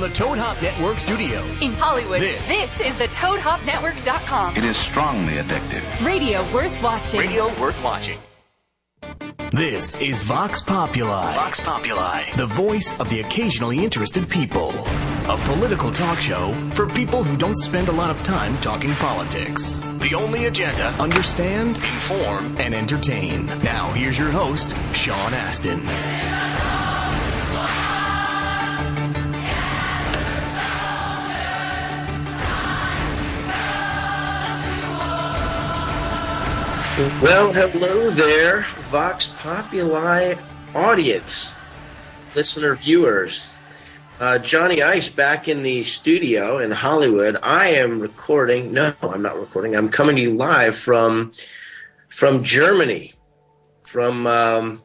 Live. Live from the Toad Hop Network studios. In Hollywood. This. This is the ToadHopNetwork.com. It is strongly addictive. Radio worth watching. Radio worth watching. This is Vox Populi. Vox Populi, the voice of the occasionally interested people. A political talk show for people who don't spend a lot of time talking politics. The only agenda understand, inform, and entertain. Now, here's your host, Sean Astin. Well, hello there, Vox Populi audience, listener, viewers. Uh, Johnny Ice back in the studio in Hollywood. I am recording. No, I'm not recording. I'm coming to you live from from Germany, from um,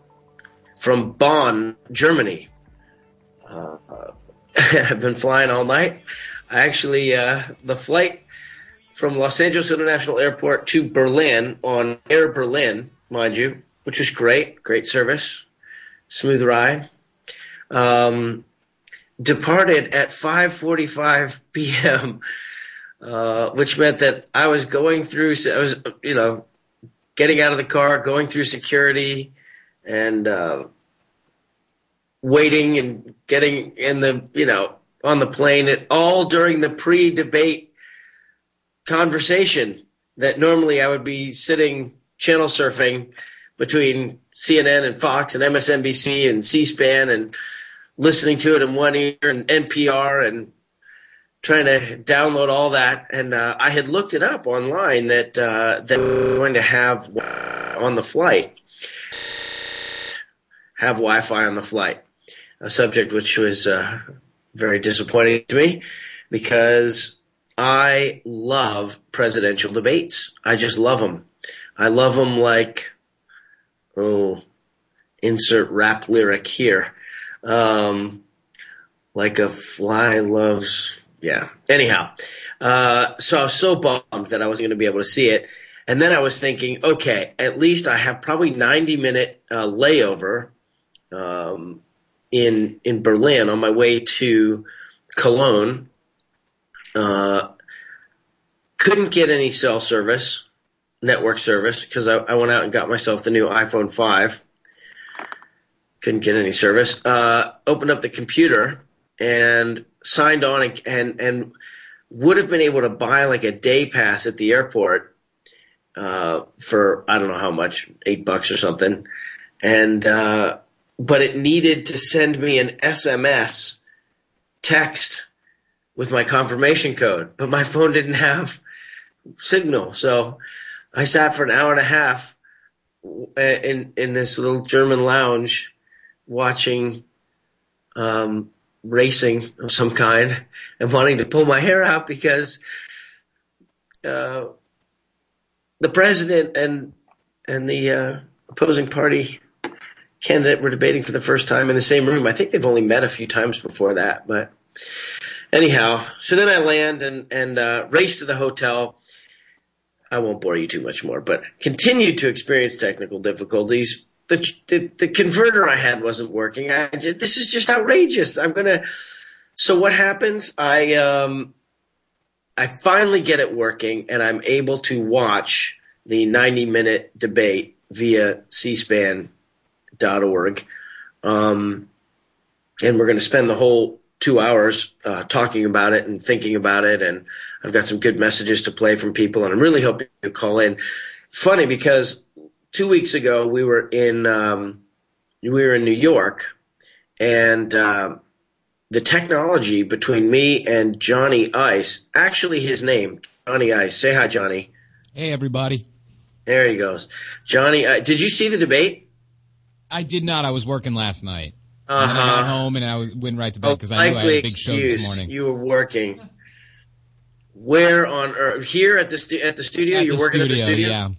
from Bonn, Germany. Uh, I've been flying all night. I actually uh, the flight from Los Angeles International Airport to Berlin on Air Berlin, mind you, which was great, great service, smooth ride. Um, departed at 5:45 p.m., uh, which meant that I was going through. I was, you know, getting out of the car, going through security, and uh, waiting and getting in the, you know, on the plane. It all during the pre-debate conversation that normally I would be sitting channel surfing between CNN and Fox and MSNBC and C-SPAN and listening to it in one ear and NPR and trying to download all that. And uh, I had looked it up online that uh, we were going to have uh, on the flight have Wi-Fi on the flight, a subject which was uh, very disappointing to me because I love presidential debates. I just love them. I love them like, oh, insert rap lyric here. Um, like a fly loves, yeah. Anyhow, uh, so I was so bummed that I wasn't going to be able to see it. And then I was thinking, okay, at least I have probably 90 minute uh, layover um, in in Berlin on my way to Cologne uh, couldn't get any cell service, network service, because I, I, went out and got myself the new iPhone 5. Couldn't get any service. Uh, opened up the computer and signed on and, and, and would have been able to buy like a day pass at the airport uh, for I don't know how much, eight bucks or something. And uh, but it needed to send me an SMS text with my confirmation code, but my phone didn't have signal. So I sat for an hour and a half in in this little German lounge watching um, racing of some kind and wanting to pull my hair out because uh, the president and and the uh, opposing party candidate were debating for the first time in the same room. I think they've only met a few times before that, but anyhow, so then I land and and uh, race to the hotel. I won't bore you too much more, but continued to experience technical difficulties. The the, the converter I had wasn't working. I just, this is just outrageous. I'm gonna. So what happens? I um, I finally get it working, and I'm able to watch the 90 minute debate via C-SPAN.org. Um, and we're going to spend the whole two hours uh, talking about it and thinking about it. And I've got some good messages to play from people, and I'm really hoping you call in. Funny because two weeks ago we were in um, we were in New York, and uh, the technology between me and Johnny Ice, actually his name, Johnny Ice. Say hi, Johnny. Hey, everybody. There he goes, Johnny. Uh, did you see the debate? I did not. I was working last night. Uh-huh. And I got home and I went right to bed because I knew I had a big show this morning. You were working. Where on earth? Here at the stu- at the studio. At You're the working at the studio, studio. yeah.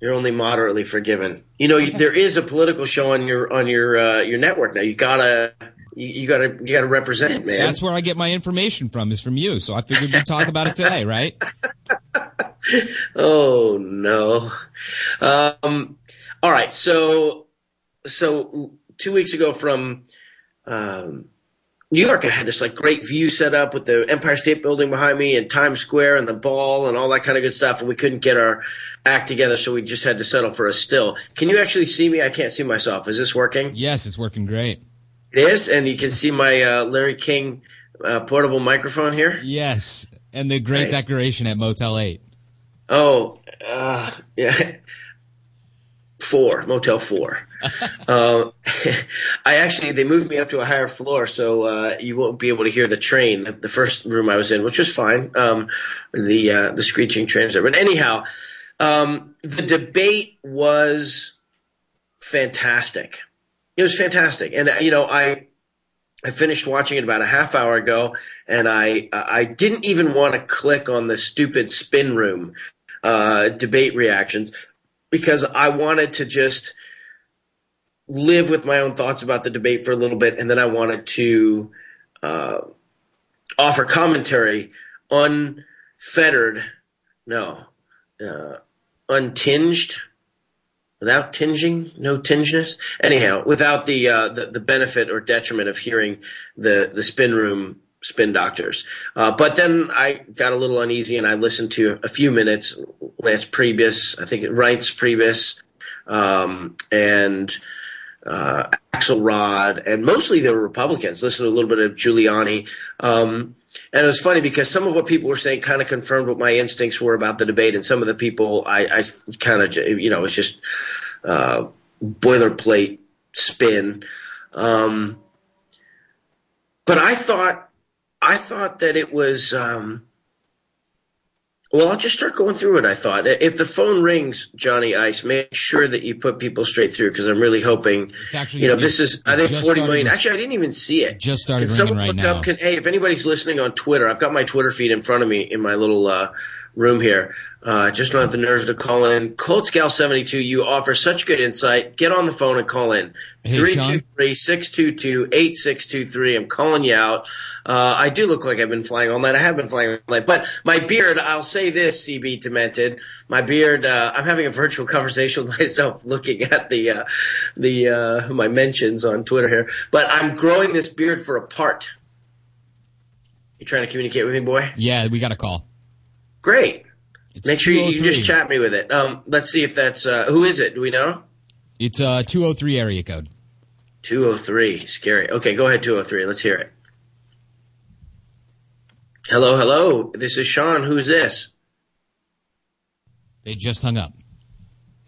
You're only moderately forgiven. You know, there is a political show on your on your uh, your network now. You gotta you, you gotta you gotta represent, man. That's where I get my information from is from you. So I figured we'd talk about it today, right? oh no. Um, all right, so so two weeks ago from um, New York, I had this like great view set up with the Empire State Building behind me and Times Square and the ball and all that kind of good stuff. And we couldn't get our act together, so we just had to settle for a still. Can you actually see me? I can't see myself. Is this working? Yes, it's working great. It is, and you can see my uh, Larry King uh, portable microphone here. Yes, and the great Nice. decoration at Motel Eight. Oh, uh, yeah. Four, Motel Four. uh, I actually, they moved me up to a higher floor, so uh, you won't be able to hear the train. The first room I was in, which was fine, um, the uh, the screeching trains there. But anyhow, um, the debate was fantastic. It was fantastic, and uh, you know, I I finished watching it about a half hour ago, and I I didn't even want to click on the stupid spin room uh, debate reactions because I wanted to just live with my own thoughts about the debate for a little bit, and then I wanted to uh, offer commentary unfettered, no, uh, untinged without tinging, no tinginess. Anyhow, without the, uh, the the benefit or detriment of hearing the the spin room spin doctors. Uh, but then I got a little uneasy and I listened to a few minutes. Lance Priebus, I think Reince Priebus, um, and uh, Axelrod, and mostly they were Republicans. Listened to a little bit of Giuliani. Um, and it was funny because some of what people were saying kind of confirmed what my instincts were about the debate, and some of the people I, I kind of, you know, it was just uh, boilerplate spin. Um, but I thought, I thought that it was. Um, well, I'll just start going through it. I thought if the phone rings, Johnny Ice, make sure that you put people straight through because I'm really hoping. It's actually you know, this is I think 40 million. started- Actually, I didn't even see it. Just started Can ringing someone right look now. up? Can, hey, if anybody's listening on Twitter, I've got my Twitter feed in front of me in my little uh, room here. Uh, just don't have the nerves to call in. Cold Scout 72, you offer such good insight. Get on the phone and call in. Hey, 323 622 8623. I'm calling you out. Uh, I do look like I've been flying all night. I have been flying all night. But my beard, I'll say this, CB Demented. My beard, uh, I'm having a virtual conversation with myself looking at the, uh, the, uh, my mentions on Twitter here. But I'm growing this beard for a part. You trying to communicate with me, boy? Yeah, we got a call. Great. It's Make sure you, you just chat me with it. Um, let's see if that's uh, who is it? Do we know? It's uh 203 area code. Two oh three. Scary. Okay, go ahead. Two oh three. Let's hear it. Hello, hello. This is Sean. Who's this? They just hung up.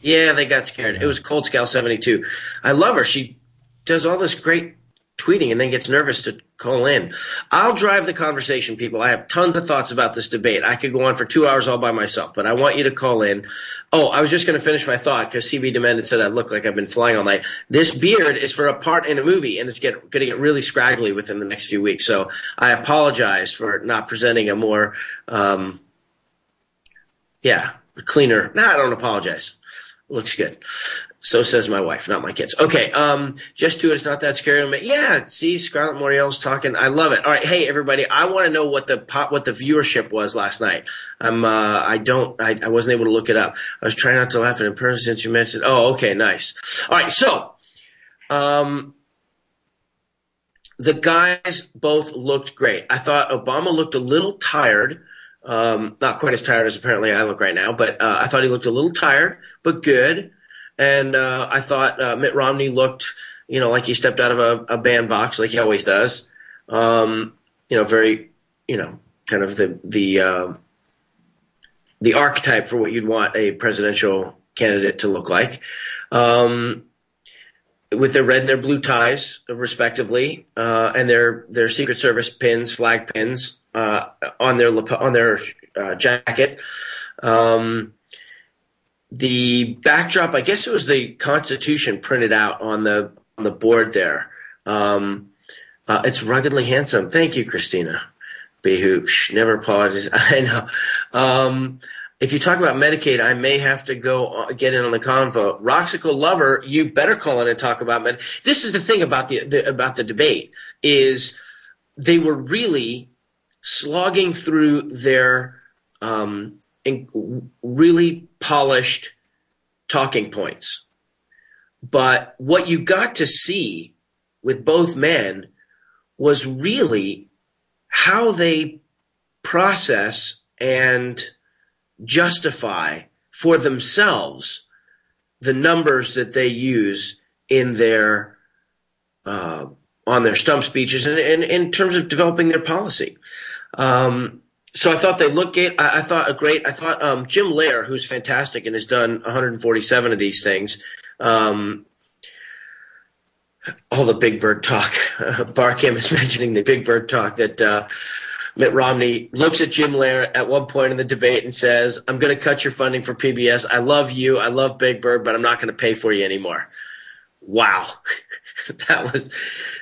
Yeah, they got scared. It was Cold Scout seventy two. I love her. She does all this great tweeting and then gets nervous to call in. I'll drive the conversation, people. I have tons of thoughts about this debate. I could go on for two hours all by myself, but I want you to call in. Oh, I was just going to finish my thought because CB Demanded said I look like I've been flying all night. This beard is for a part in a movie, and it's going to get really scraggly within the next few weeks. So I apologize for not presenting a more, um, yeah, cleaner. No, I don't apologize. Looks good. So says my wife, not my kids. Okay, um, just do it. It's not that scary. Yeah, see, Scarlett Moriel's talking. I love it. All right, hey everybody, I want to know what the pop, what the viewership was last night. I'm, uh, I don't, I, I wasn't able to look it up. I was trying not to laugh at in person since you mentioned. Oh, okay, nice. All right, so, um, the guys both looked great. I thought Obama looked a little tired. Um, not quite as tired as apparently I look right now, but uh, I thought he looked a little tired, but good. And uh, I thought uh, Mitt Romney looked, you know, like he stepped out of a, a bandbox, like he always does. Um, you know, very, you know, kind of the the uh, the archetype for what you'd want a presidential candidate to look like. Um, with their red and their blue ties, respectively, uh, and their their Secret Service pins, flag pins uh, on their on their uh, jacket. Um, the backdrop, I guess it was the Constitution printed out on the on the board there. Um, uh, it's ruggedly handsome. Thank you, Christina. Behu. Never apologize. I know. Um, if you talk about Medicaid, I may have to go uh, get in on the convo. Roxical lover, you better call in and talk about med. This is the thing about the, the about the debate is they were really slogging through their um, really polished talking points. But what you got to see with both men was really how they process and justify for themselves the numbers that they use in their uh, on their stump speeches and, and, in terms of developing their policy. Um, so I thought they looked at. I, I thought a great. I thought um, Jim Lehrer, who's fantastic and has done 147 of these things. Um, all the big bird talk. Barkim is mentioning the big bird talk that uh, Mitt Romney looks at Jim Lehrer at one point in the debate and says, "I'm going to cut your funding for PBS. I love you. I love Big Bird, but I'm not going to pay for you anymore." Wow. that was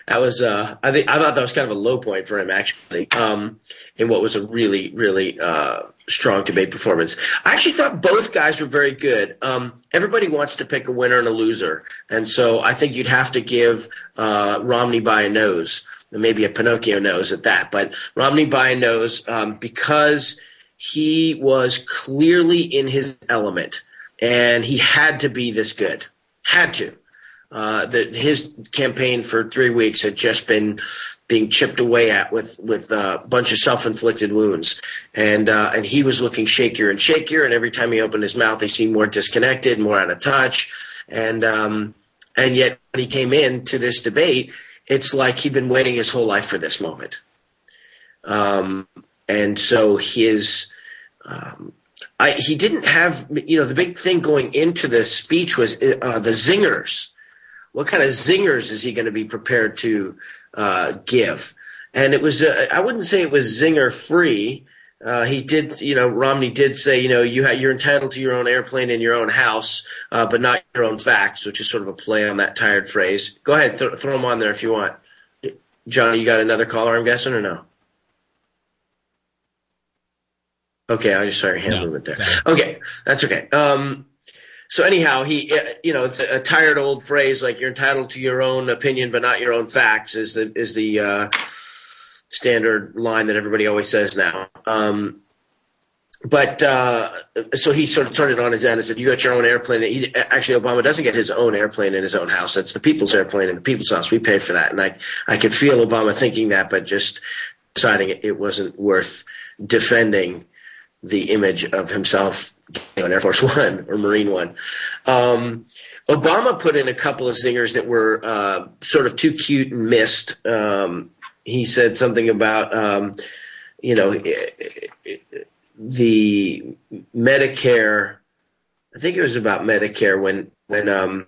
that was uh, I think I thought that was kind of a low point for him actually um, in what was a really really uh, strong debate performance. I actually thought both guys were very good. Um, everybody wants to pick a winner and a loser, and so I think you'd have to give uh, Romney by a nose, maybe a Pinocchio nose at that, but Romney by a nose um, because he was clearly in his element and he had to be this good, had to uh, that his campaign for three weeks had just been being chipped away at with with a bunch of self-inflicted wounds, and uh, and he was looking shakier and shakier, and every time he opened his mouth, he seemed more disconnected, more out of touch, and um, and yet when he came in to this debate, it's like he'd been waiting his whole life for this moment, um, and so his. Um, I, he didn't have, you know, the big thing going into the speech was uh, the zingers what kind of zingers is he going to be prepared to uh, give? And it was, uh, I wouldn't say it was zinger free. Uh, he did, you know, Romney did say, you know, you ha- you're entitled to your own airplane and your own house, uh, but not your own facts, which is sort of a play on that tired phrase. Go ahead, th- throw them on there if you want. John, you got another caller, I'm guessing, or no? Okay, I just saw your hand no, movement there. Okay, that's okay. Um, so anyhow, he, uh, you know, it's a, tired old phrase like "you're entitled to your own opinion, but not your own facts" is the is the uh, standard line that everybody always says now. Um, but uh, so he sort of turned it on his end and said, "You got your own airplane." He, actually, Obama doesn't get his own airplane in his own house. That's the people's airplane in the people's house. We pay for that, and I I could feel Obama thinking that, but just deciding it wasn't worth defending the image of himself on Air Force One or Marine One. Um, Obama put in a couple of zingers that were uh, sort of too cute and missed. Um, he said something about, um, you know, the Medicare. I think it was about Medicare when when um,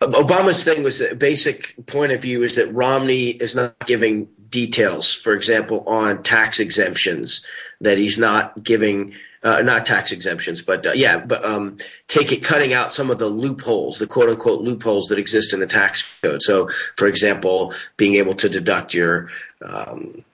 Obama's thing was the basic point of view is that Romney is not giving details, for example, on tax exemptions, that he's not giving uh, not tax exemptions, but uh, yeah, but um, take it cutting out some of the loopholes, the quote unquote loopholes that exist in the tax code. So, for example, being able to deduct your um,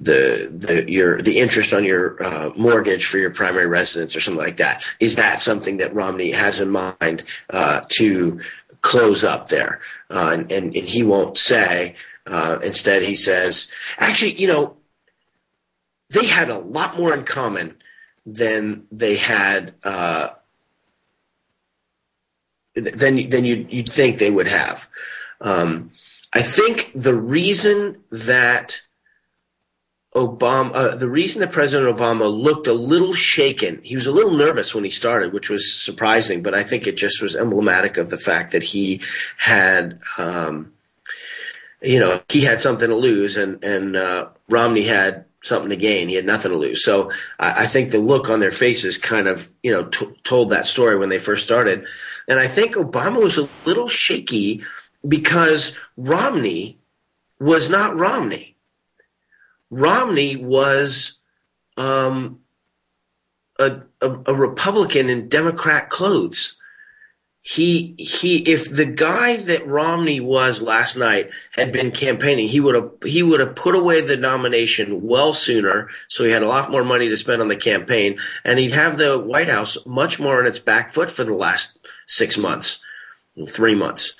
the the your the interest on your uh, mortgage for your primary residence or something like that. Is that something that Romney has in mind uh, to close up there? Uh, and, and, and he won't say. Uh, instead, he says, actually, you know, they had a lot more in common than they had uh, than than you'd, you'd think they would have. Um, I think the reason that Obama, uh, the reason that President Obama looked a little shaken, he was a little nervous when he started, which was surprising, but I think it just was emblematic of the fact that he had, um, you know, he had something to lose, and and uh, Romney had something to gain. He had nothing to lose. So I, I think the look on their faces kind of, you know, t- told that story when they first started. And I think Obama was a little shaky because Romney was not Romney. Romney was um, a, a, a Republican in Democrat clothes he he if the guy that Romney was last night had been campaigning, he would have he would have put away the nomination well sooner, so he had a lot more money to spend on the campaign, and he'd have the White House much more on its back foot for the last six months, three months.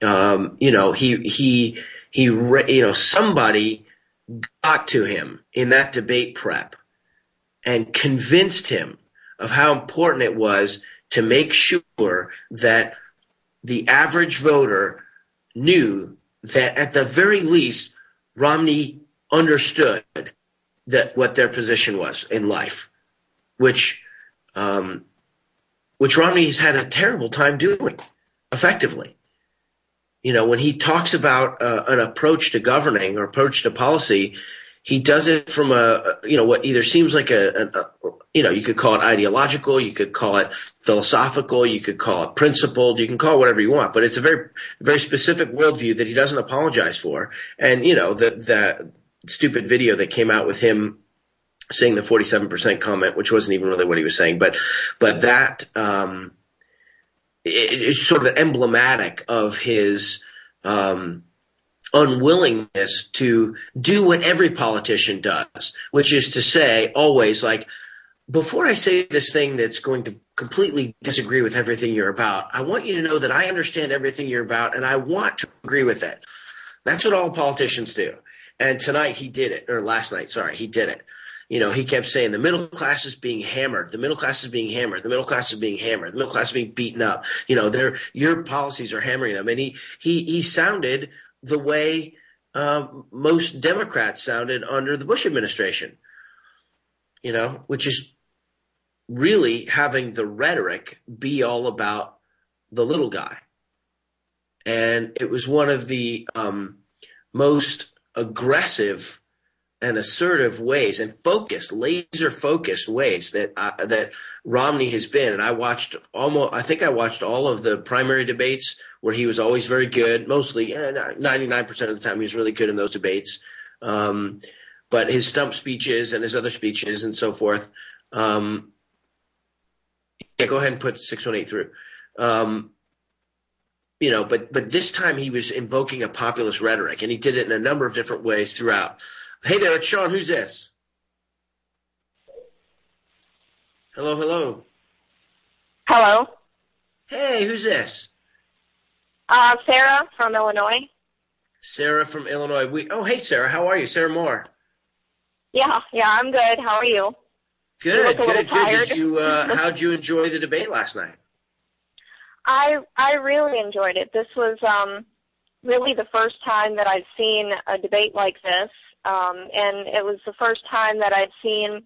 Um, you know, he he he you know somebody got to him in that debate prep and convinced him of how important it was to make sure that the average voter knew that at the very least Romney understood that what their position was in life, which um, which Romney has had a terrible time doing effectively. You know, when he talks about uh, an approach to governing or approach to policy, he does it from a you know what either seems like a, a, you know you could call it ideological you could call it philosophical you could call it principled you can call it whatever you want but it's a very very specific worldview that he doesn't apologize for. And you know the the stupid video that came out with him saying the 47% comment which wasn't even really what he was saying but but that um it, it's sort of emblematic of his um unwillingness to do what every politician does, which is to say always like, before I say this thing that's going to completely disagree with everything you're about, I want you to know that I understand everything you're about and I want to agree with it. That's what all politicians do. And tonight he did it, or last night, sorry, he did it. You know, he kept saying the middle class is being hammered. The middle class is being hammered. The middle class is being hammered. The middle class is being beaten up. You know, their your policies are hammering them. And he he he sounded the way uh, most Democrats sounded under the Bush administration, you know, which is really having the rhetoric be all about the little guy. And it was one of the um, most aggressive and assertive ways and focused, laser focused ways that uh, that Romney has been. And I watched almost, I think I watched all of the primary debates where he was always very good. Mostly, ninety nine percent of the time, he was really good in those debates. Um, but his stump speeches and his other speeches and so forth. Um, yeah, go ahead and put six one eight through. Um, you know, but but this time he was invoking a populist rhetoric, and he did it in a number of different ways throughout. Hey there, it's Sean. Who's this? Hello, hello. Hello. Hey, who's this? Uh, Sarah from Illinois. Sarah from Illinois. We oh hey Sarah, how are you? Sarah Moore. Yeah, yeah, I'm good. How are you? Good, look a little good, good. tired. Did you uh how'd you enjoy the debate last night? I I really enjoyed it. This was um really the first time that I've seen a debate like this. Um and it was the first time that I'd seen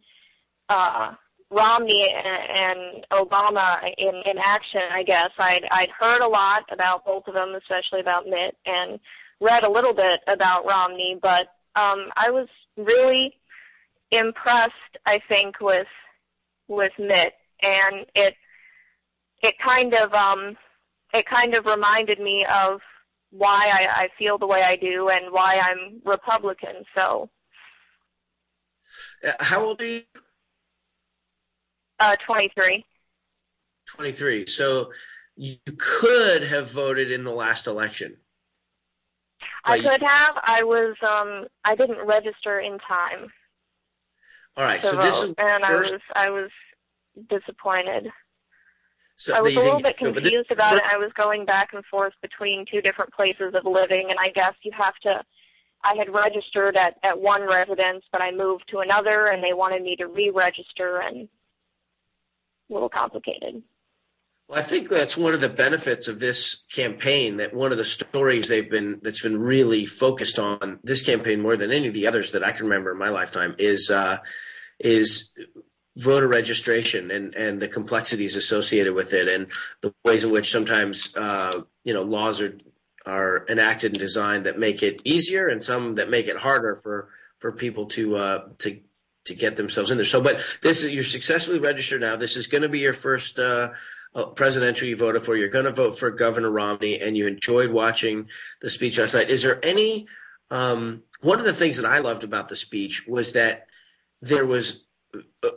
uh Romney and Obama in, in action, I guess. I'd, I'd heard a lot about both of them, especially about Mitt, and read a little bit about Romney, but um, I was really impressed, I think, with with Mitt, and it it kind of um, it kind of reminded me of why I, I feel the way I do and why I'm Republican. So, Uh, how old are you? Uh, 23. 23. So you could have voted in the last election. I could have. I was. Um. I didn't register in time All right. So vote, this is and I was. I was disappointed. so I was a little bit get to go, but this confused about it. I was going back and forth between two different places of living, and I guess you have to. I had registered at at one residence, but I moved to another, and they wanted me to re-register, and a little complicated. Well, I think that's one of the benefits of this campaign. That one of the stories they've been that's been really focused on this campaign more than any of the others that I can remember in my lifetime is uh, is voter registration and and the complexities associated with it and the ways in which sometimes uh, you know laws are are enacted and designed that make it easier and some that make it harder for for people to uh, to to get themselves in there. So, but this is you're successfully registered now. This is going to be your first uh, uh, presidential you voted for. You're going to vote for Governor Romney, and you enjoyed watching the speech last night. Is there any um, one of the things that I loved about the speech was that there was,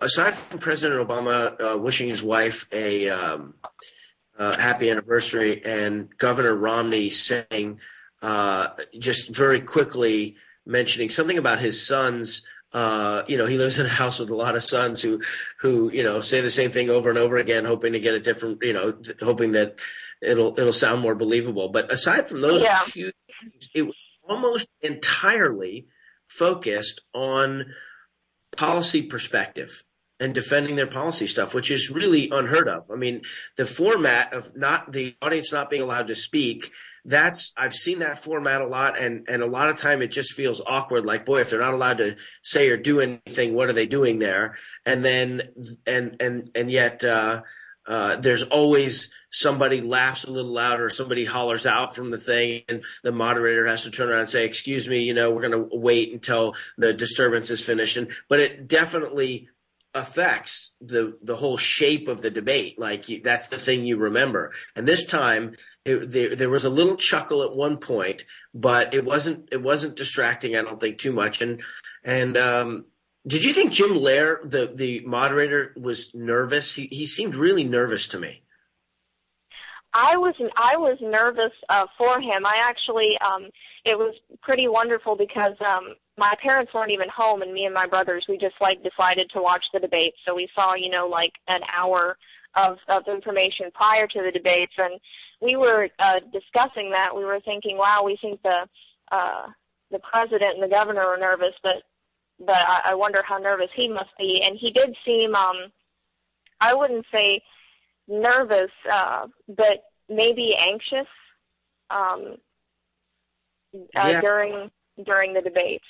aside from President Obama uh, wishing his wife a um, uh, happy anniversary, and Governor Romney saying uh, just very quickly mentioning something about his sons. Uh, you know, he lives in a house with a lot of sons who, who you know, say the same thing over and over again, hoping to get a different, you know, hoping that it'll it'll sound more believable. But aside from those Yeah. few, things, it was almost entirely focused on policy perspective and defending their policy stuff, which is really unheard of. I mean, the format of not the audience not being allowed to speak that's I've seen that format a lot, and and a lot of time it just feels awkward. Like, boy, if they're not allowed to say or do anything, what are they doing there? And then and and and yet. Uh, uh, there's always somebody laughs a little louder, somebody hollers out from the thing, and the moderator has to turn around and say, "Excuse me, you know, we're going to wait until the disturbance is finished." And but it definitely affects the the whole shape of the debate. Like you, that's the thing you remember. And this time, it, there, there was a little chuckle at one point, but it wasn't it wasn't distracting. I don't think too much. And and um, did you think Jim Lehrer, the the moderator, was nervous? He he seemed really nervous to me. I was I was nervous uh, for him. I actually um, it was pretty wonderful because um, my parents weren't even home and me and my brothers we just like decided to watch the debates so we saw you know like an hour of of information prior to the debates and we were uh discussing that we were thinking wow we think the uh the president and the governor are nervous but but I, I wonder how nervous he must be and he did seem um I wouldn't say nervous uh but maybe anxious um uh, Yeah. during during the debates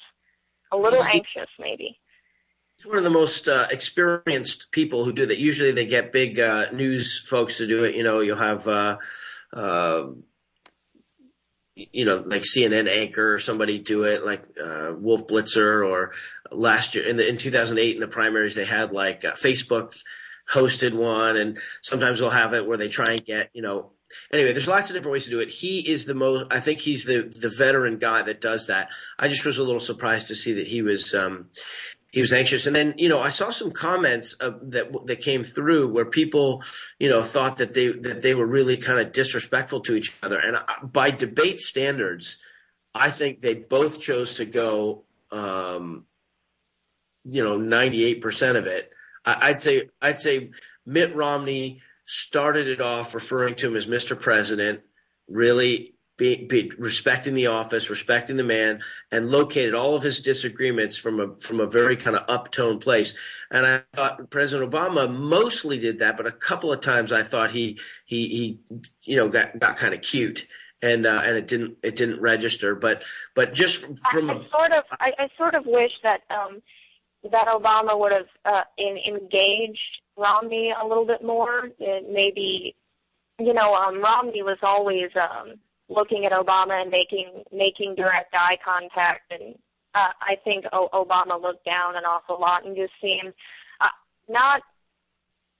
a little anxious maybe He's one of the most uh, experienced people who do that. Usually, they get big uh, news folks to do it. You know, you'll have, uh, uh, you know, like CNN anchor or somebody do it, like uh, Wolf Blitzer, or last year in the in 2008 in the primaries they had like uh, Facebook hosted one, and sometimes they'll have it where they try and get you know. Anyway, there's lots of different ways to do it. He is the most. I think he's the the veteran guy that does that. I just was a little surprised to see that he was um, he was anxious. And then, you know, I saw some comments uh, that that came through where people, you know, thought that they that they were really kind of disrespectful to each other. And I, by debate standards, I think they both chose to go, um, you know, ninety eight percent of it. I, I'd say I'd say Mitt Romney started it off referring to him as Mr. President, really be, be respecting the office, respecting the man, and located all of his disagreements from a from a very kind of uptone place. And I thought President Obama mostly did that, but a couple of times I thought he he he you know got got kind of cute. And uh, and it didn't it didn't register, but but just from, from I, I sort of I, I sort of wish that um that Obama would have uh, in, engaged Romney a little bit more. And maybe you know um Romney was always um looking at Obama and making making direct eye contact and uh, I think o- Obama looked down an awful lot and just seemed uh, not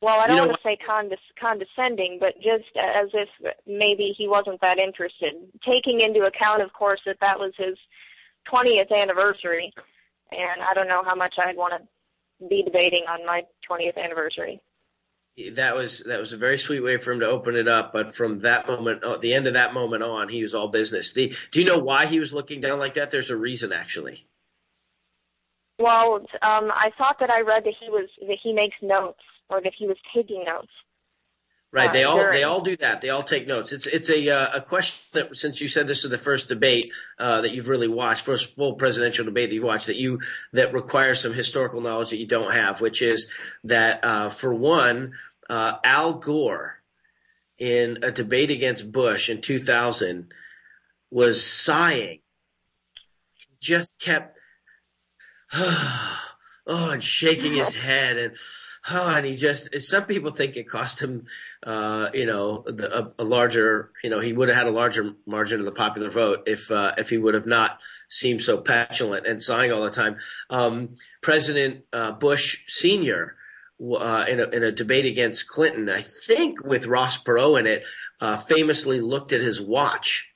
well, I don't You know want to say condes- condescending, but just as if maybe he wasn't that interested. Taking into account, of course, that that was his 20th anniversary, and I don't know how much I'd want to be debating on my 20th anniversary. That was that was a very sweet way for him to open it up. But from that moment, uh, the end of that moment on, he was all business. The, do you know why he was looking down like that? There's a reason, actually. Well, um, I thought that I read that he was that he makes notes or that he was taking notes. Right. They all they all do that. They all take notes. It's it's a uh, a question that since you said this is the first debate uh, that you've really watched, first full presidential debate that you watched that you that requires some historical knowledge that you don't have, which is that uh, for one, uh, Al Gore in a debate against Bush in 2000 was sighing. He just kept oh and shaking his head and and he just some people think it cost him uh you know the, a, a larger you know he would have had a larger margin of the popular vote if uh if he would have not seemed so petulant and sighing all the time um president uh bush senior uh, in, a, in a debate against Clinton, I think with Ross Perot in it, uh, famously looked at his watch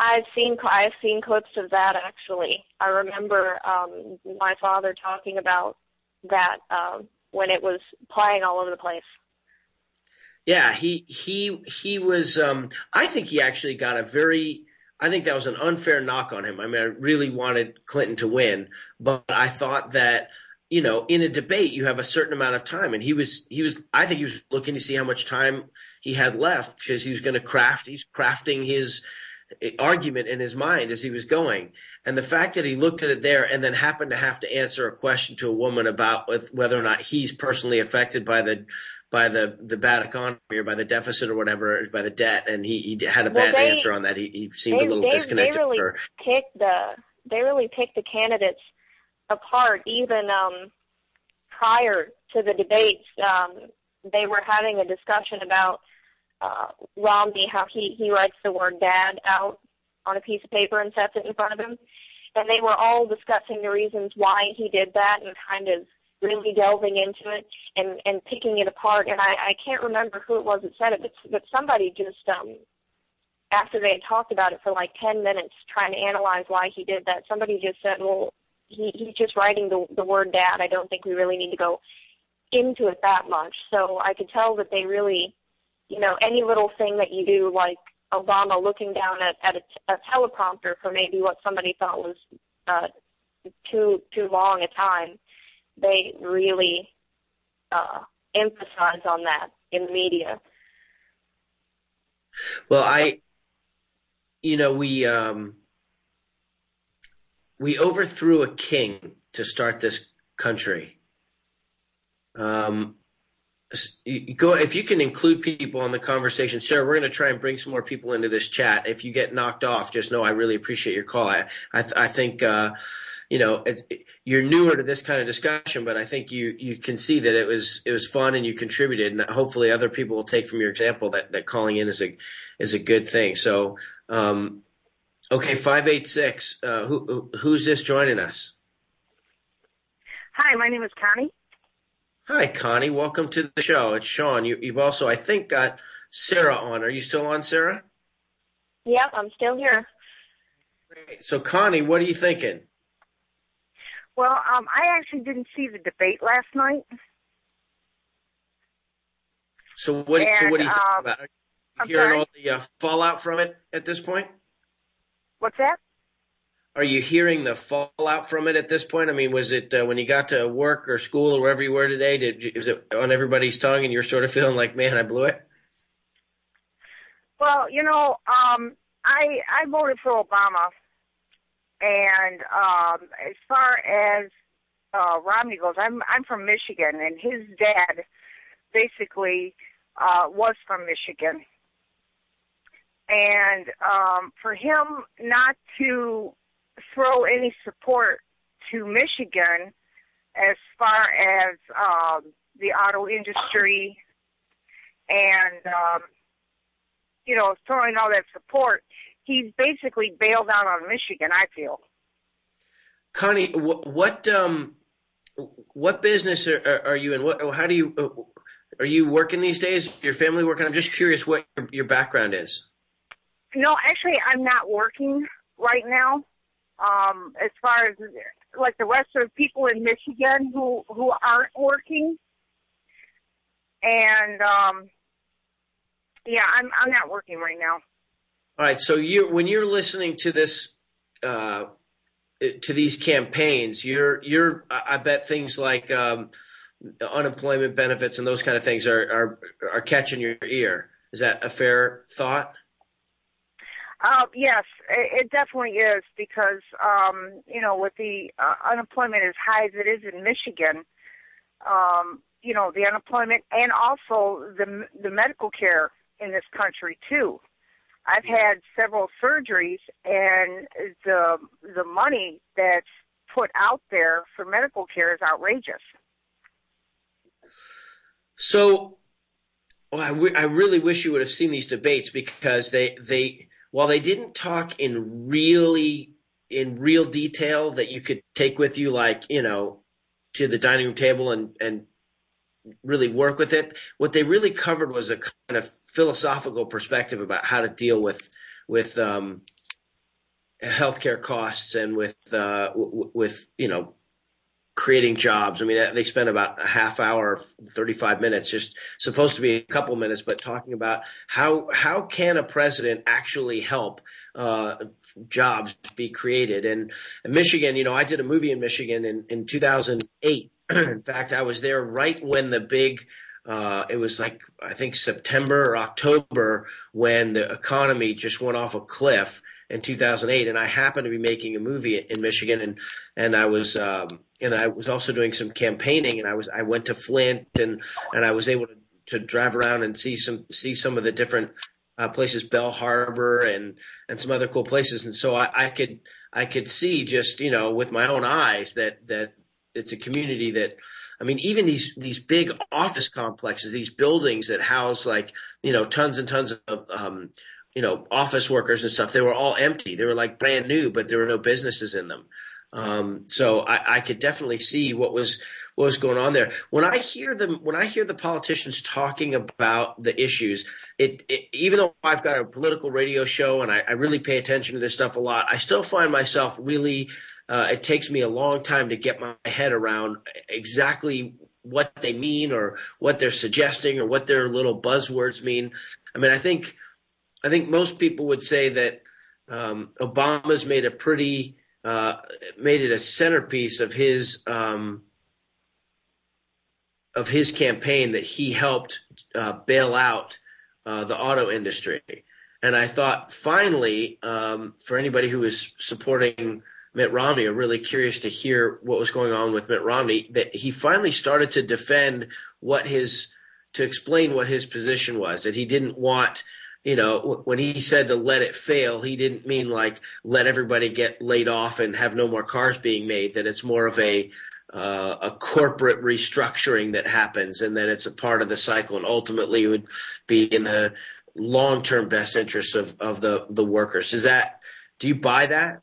I've seen I've seen clips of that actually. I remember um, my father talking about that um, when it was playing all over the place. Yeah, he he he was. Um, I think he actually got a very. I think that was an unfair knock on him. I mean, I really wanted Clinton to win, but I thought that you know, in a debate, you have a certain amount of time, and he was he was. I think he was looking to see how much time he had left because he was going to craft. He's crafting his argument in his mind as he was going. And the fact that he looked at it there and then happened to have to answer a question to a woman about whether or not he's personally affected by the by the the bad economy or by the deficit or whatever, by the debt, and he he had a Well, bad they- answer on that. He he seemed they, a little they, disconnected. They really picked the they really picked the candidates apart. Even um, prior to the debates, um, they were having a discussion about uh, Romney, how he he writes the word "dad" out on a piece of paper and sets it in front of him, and they were all discussing the reasons why he did that and kind of really delving into it and and picking it apart. And I I can't remember who it was that said it, but but somebody just um after they had talked about it for like 10 minutes trying to analyze why he did that, somebody just said, well, he, he's just writing the, the word dad. I don't think we really need to go into it that much. So I could tell that they really, you know, any little thing that you do, like Obama looking down at, at a, a teleprompter for maybe what somebody thought was uh, too too long a time, they really uh, emphasize on that in the media. Well, I, you know, we um, we overthrew a king to start this country. Um, go if you can include people on the conversation, Sarah. We're going to try and bring some more people into this chat. If you get knocked off, just know I really appreciate your call. I I, I think. Uh, you know, it's, you're newer to this kind of discussion, but I think you you can see that it was it was fun and you contributed, and hopefully other people will take from your example that that calling in is a is a good thing. So, um, okay, five eight six. Uh, who who- who's this joining us? Hi, my name is Connie. Hi, Connie. Welcome to the show. It's Sean. You, you've also, I think, got Sarah on. Are you still on, Sarah? Yep, I'm still here. Great. So, Connie, what are you thinking? Well, um, I actually didn't see the debate last night. So, what? so, what do you think um, about? Are you I'm hearing sorry? all the uh, fallout from it at this point? What's that? Are you hearing the fallout from it at this point? I mean, was it uh, when you got to work or school or wherever you were today? Did is it on everybody's tongue, and you're sort of feeling like, man, I blew it? Well, you know, um, I I voted for Obama, and um, as far as uh, Romney goes, I'm I'm from Michigan, and his dad basically uh, was from Michigan, and um, for him not to throw any support to Michigan as far as um, the auto industry and um, you know throwing all that support, he's basically bailed out on Michigan. I feel. Connie, what what um what business are, are, you in? What how do you uh, are you working these days? Your family working? I'm just curious what your, your background is. No, actually, I'm not working right now. Um, as far as like the rest of the people in Michigan who who aren't working, and um, yeah, I'm I'm not working right now. All right, so you when you're listening to this uh, to these campaigns, you're you're I bet things like um, unemployment benefits and those kind of things are are are catching your ear. Is that a fair thought? Uh, yes, it, it definitely is because um, you know with the uh, unemployment as high as it is in Michigan, um, you know the unemployment and also the the medical care in this country too. I've had several surgeries, and the the money that's put out there for medical care is outrageous. So, well, I, w- I really wish you would have seen these debates because they they while they didn't talk in really in real detail that you could take with you, like you know, to the dining room table and and really work with it. What they really covered was a kind of philosophical perspective about how to deal with with um, healthcare costs and with uh, w- with you know creating jobs. I mean, they spent about a half hour, 35 minutes, just supposed to be a couple minutes, but talking about how, how can a president actually help, uh, jobs be created? And in Michigan, you know, I did a movie in Michigan in, in 2008. in fact, I was there right when the big, uh, it was like I think September or October when the economy just went off a cliff in 2008, and I happened to be making a movie in Michigan, and and I was um, and I was also doing some campaigning, and I was I went to Flint, and and I was able to, to drive around and see some see some of the different uh, places, Belle Harbor, and and some other cool places, and so I, I could I could see just you know with my own eyes that that it's a community that I mean, even these these big office complexes, these buildings that house like you know tons and tons of um, you know office workers and stuff, they were all empty. They were like brand new, but there were no businesses in them. Um, so I, I, could definitely see what was what was going on there. When I hear them, when I hear the politicians talking about the issues, it, it even though I've got a political radio show and I, I, really pay attention to this stuff a lot, I still find myself really uh, it takes me a long time to get my head around exactly what they mean or what they're suggesting or what their little buzzwords mean. I mean, I think I think most people would say that um, Obama's made a pretty uh, made it a centerpiece of his um, of his campaign that he helped uh, bail out uh, the auto industry. And I thought finally, um, for anybody who is supporting Mitt Romney are really curious to hear what was going on with Mitt Romney. That he finally started to defend what his to explain what his position was. That he didn't want, you know, when he said to let it fail, he didn't mean like let everybody get laid off and have no more cars being made. That it's more of a uh, a corporate restructuring that happens, and that it's a part of the cycle, and ultimately would be in the long term best interests of of the the workers. Is that do you buy that?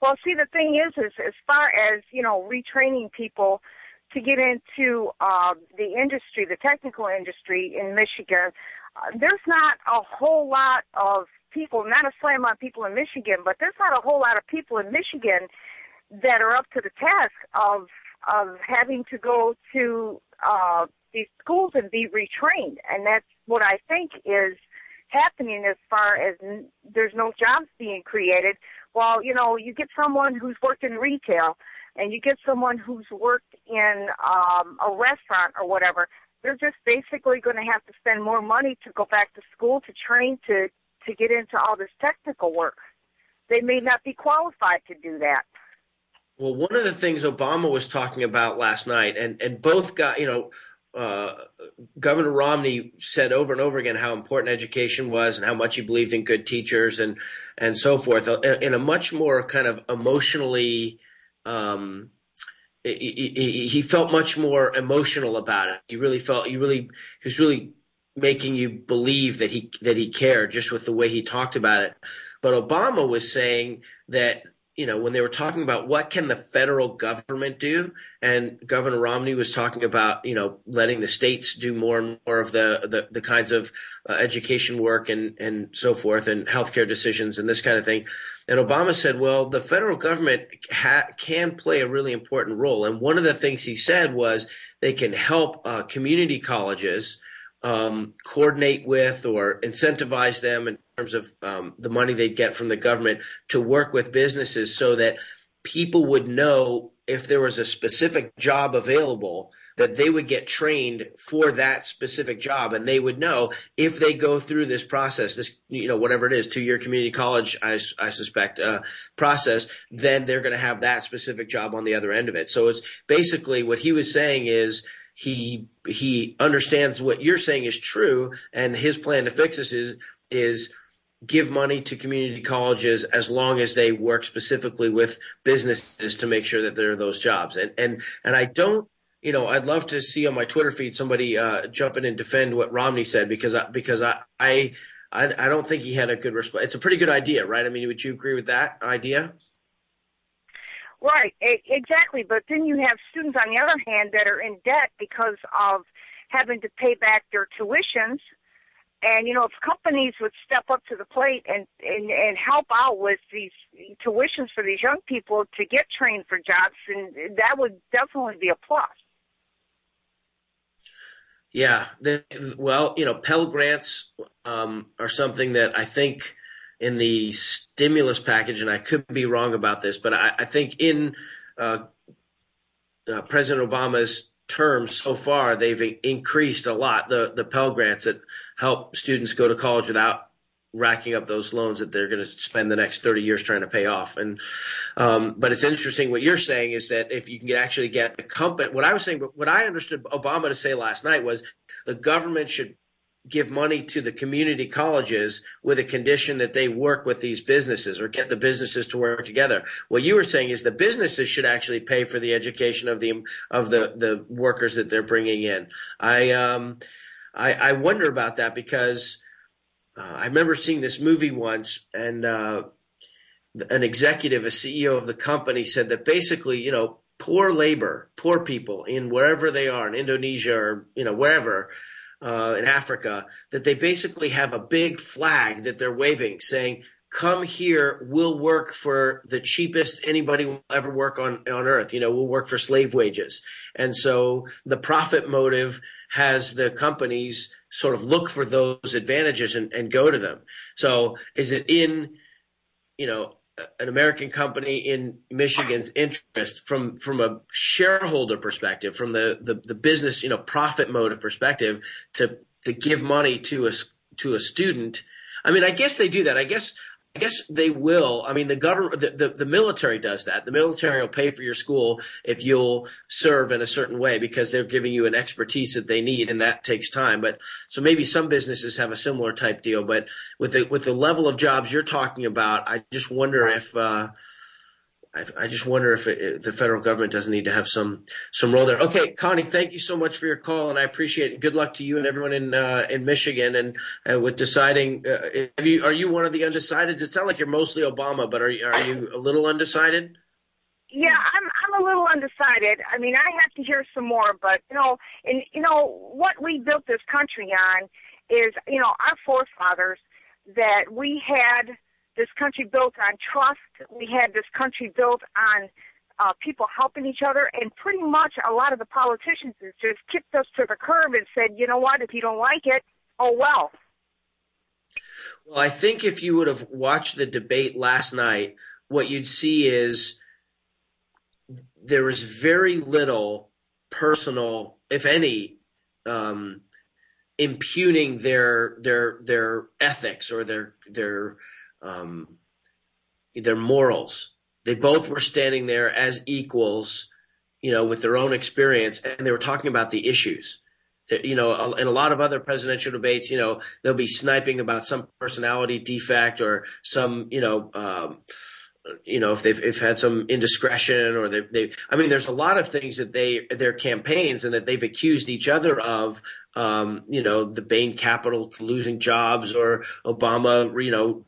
Well, see, the thing is, is as far as you know, retraining people to get into uh, the industry, the technical industry in Michigan, there's not a whole lot of people. Not a slam on people in Michigan, but there's not a whole lot of people in Michigan that are up to the task of of having to go to uh, these schools and be retrained, and that's what I think is happening as far as n- there's no jobs being created well, you know, you get someone who's worked in retail and you get someone who's worked in um, a restaurant or whatever, they're just basically going to have to spend more money to go back to school to train to to get into all this technical work. They may not be qualified to do that. Well, one of the things Obama was talking about last night, and and both got you know uh, Governor Romney said over and over again how important education was and how much he believed in good teachers and and so forth in a much more kind of emotionally um, he, felt much more emotional about it. He really felt he really he was really making you believe that he that he cared just with the way he talked about it. But Obama was saying that you know, when they were talking about what can the federal government do, and Governor Romney was talking about, you know, letting the states do more and more of the the, the kinds of uh, education work and and so forth, and healthcare decisions and this kind of thing. And Obama said, well, the federal government ha- can play a really important role. And one of the things he said was they can help uh, community colleges um, coordinate with or incentivize them in terms of um, the money they get from the government to work with businesses so that people would know if there was a specific job available that they would get trained for that specific job. And they would know if they go through this process this you know whatever it is two year community college i, I suspect uh, process then they're going to have that specific job on the other end of it. So it's basically what he was saying is he he understands what you're saying is true, and his plan to fix this is is give money to community colleges as long as they work specifically with businesses to make sure that there are those jobs. And and and I don't you know, I'd love to see on my Twitter feed somebody uh, jump in and defend what Romney said because I, because I, I I don't think he had a good response. It's a pretty good idea, right? I mean, would you agree with that idea? Right, exactly. But then you have students, on the other hand, that are in debt because of having to pay back their tuitions. And you know, if companies would step up to the plate and and, and help out with these tuitions for these young people to get trained for jobs, and that would definitely be a plus. Yeah, the, well, you know, Pell grants um, are something that I think in the stimulus package, and I could be wrong about this, but I, I think in uh, uh, President Obama's term so far they've increased a lot the the Pell grants that help students go to college without racking up those loans that they're going to spend the next 30 years trying to pay off. And, um, but it's interesting what you're saying is that if you can actually get the company, what I was saying, what I understood Obama to say last night was the government should give money to the community colleges with a condition that they work with these businesses or get the businesses to work together. What you were saying is the businesses should actually pay for the education of the of the the workers that they're bringing in. I um I, I wonder about that because uh, I remember seeing this movie once, and uh, an executive, a CEO of the company, said that basically, you know, poor labor, poor people in wherever they are in Indonesia or you know wherever uh, in Africa, that they basically have a big flag that they're waving, saying, "Come here, we'll work for the cheapest anybody will ever work on on earth. You know, we'll work for slave wages." And so the profit motive has the companies sort of look for those advantages and, and go to them. So is it in, you know, an American company in Michigan's interest from from a shareholder perspective, from the, the, the business, you know, profit motive perspective to to give money to a to a student. I mean, I guess they do that. I guess I guess they will. I mean, the government, the, the, the, military does that. The military will pay for your school if you'll serve in a certain way because they're giving you an expertise that they need, and that takes time. But so maybe some businesses have a similar type deal. But with the with the level of jobs you're talking about, I just wonder if. Uh, I, I, just wonder if, it, the federal government doesn't need to have some some role there. Okay, Connie, thank you so much for your call, and I appreciate it. Good luck to you and everyone in uh, in Michigan, and uh, with deciding. Uh, you, are you one of the undecideds? It sounds like you're mostly Obama, but are you, are you a little undecided? Yeah, I'm I'm a little undecided. I mean, I have to hear some more, but you know, and you know what we built this country on is you know our forefathers that we had this country built on trust. We had this country built on uh, people helping each other, and pretty much a lot of the politicians just kicked us to the curb and said, you know what, if you don't like it, oh well. Well, I think if you would have watched the debate last night, what you'd see is there was very little personal, if any, um, impugning their their their ethics or their their um, their morals. They both were standing there as equals, you know, with their own experience, and they were talking about the issues. You know, in a lot of other presidential debates, you know, they'll be sniping about some personality defect or some, you know, um, you know, if they've if had some indiscretion or they, they, I mean, there's a lot of things that they their campaigns and that they've accused each other of. Um, you know, the Bain Capital losing jobs or Obama, you know,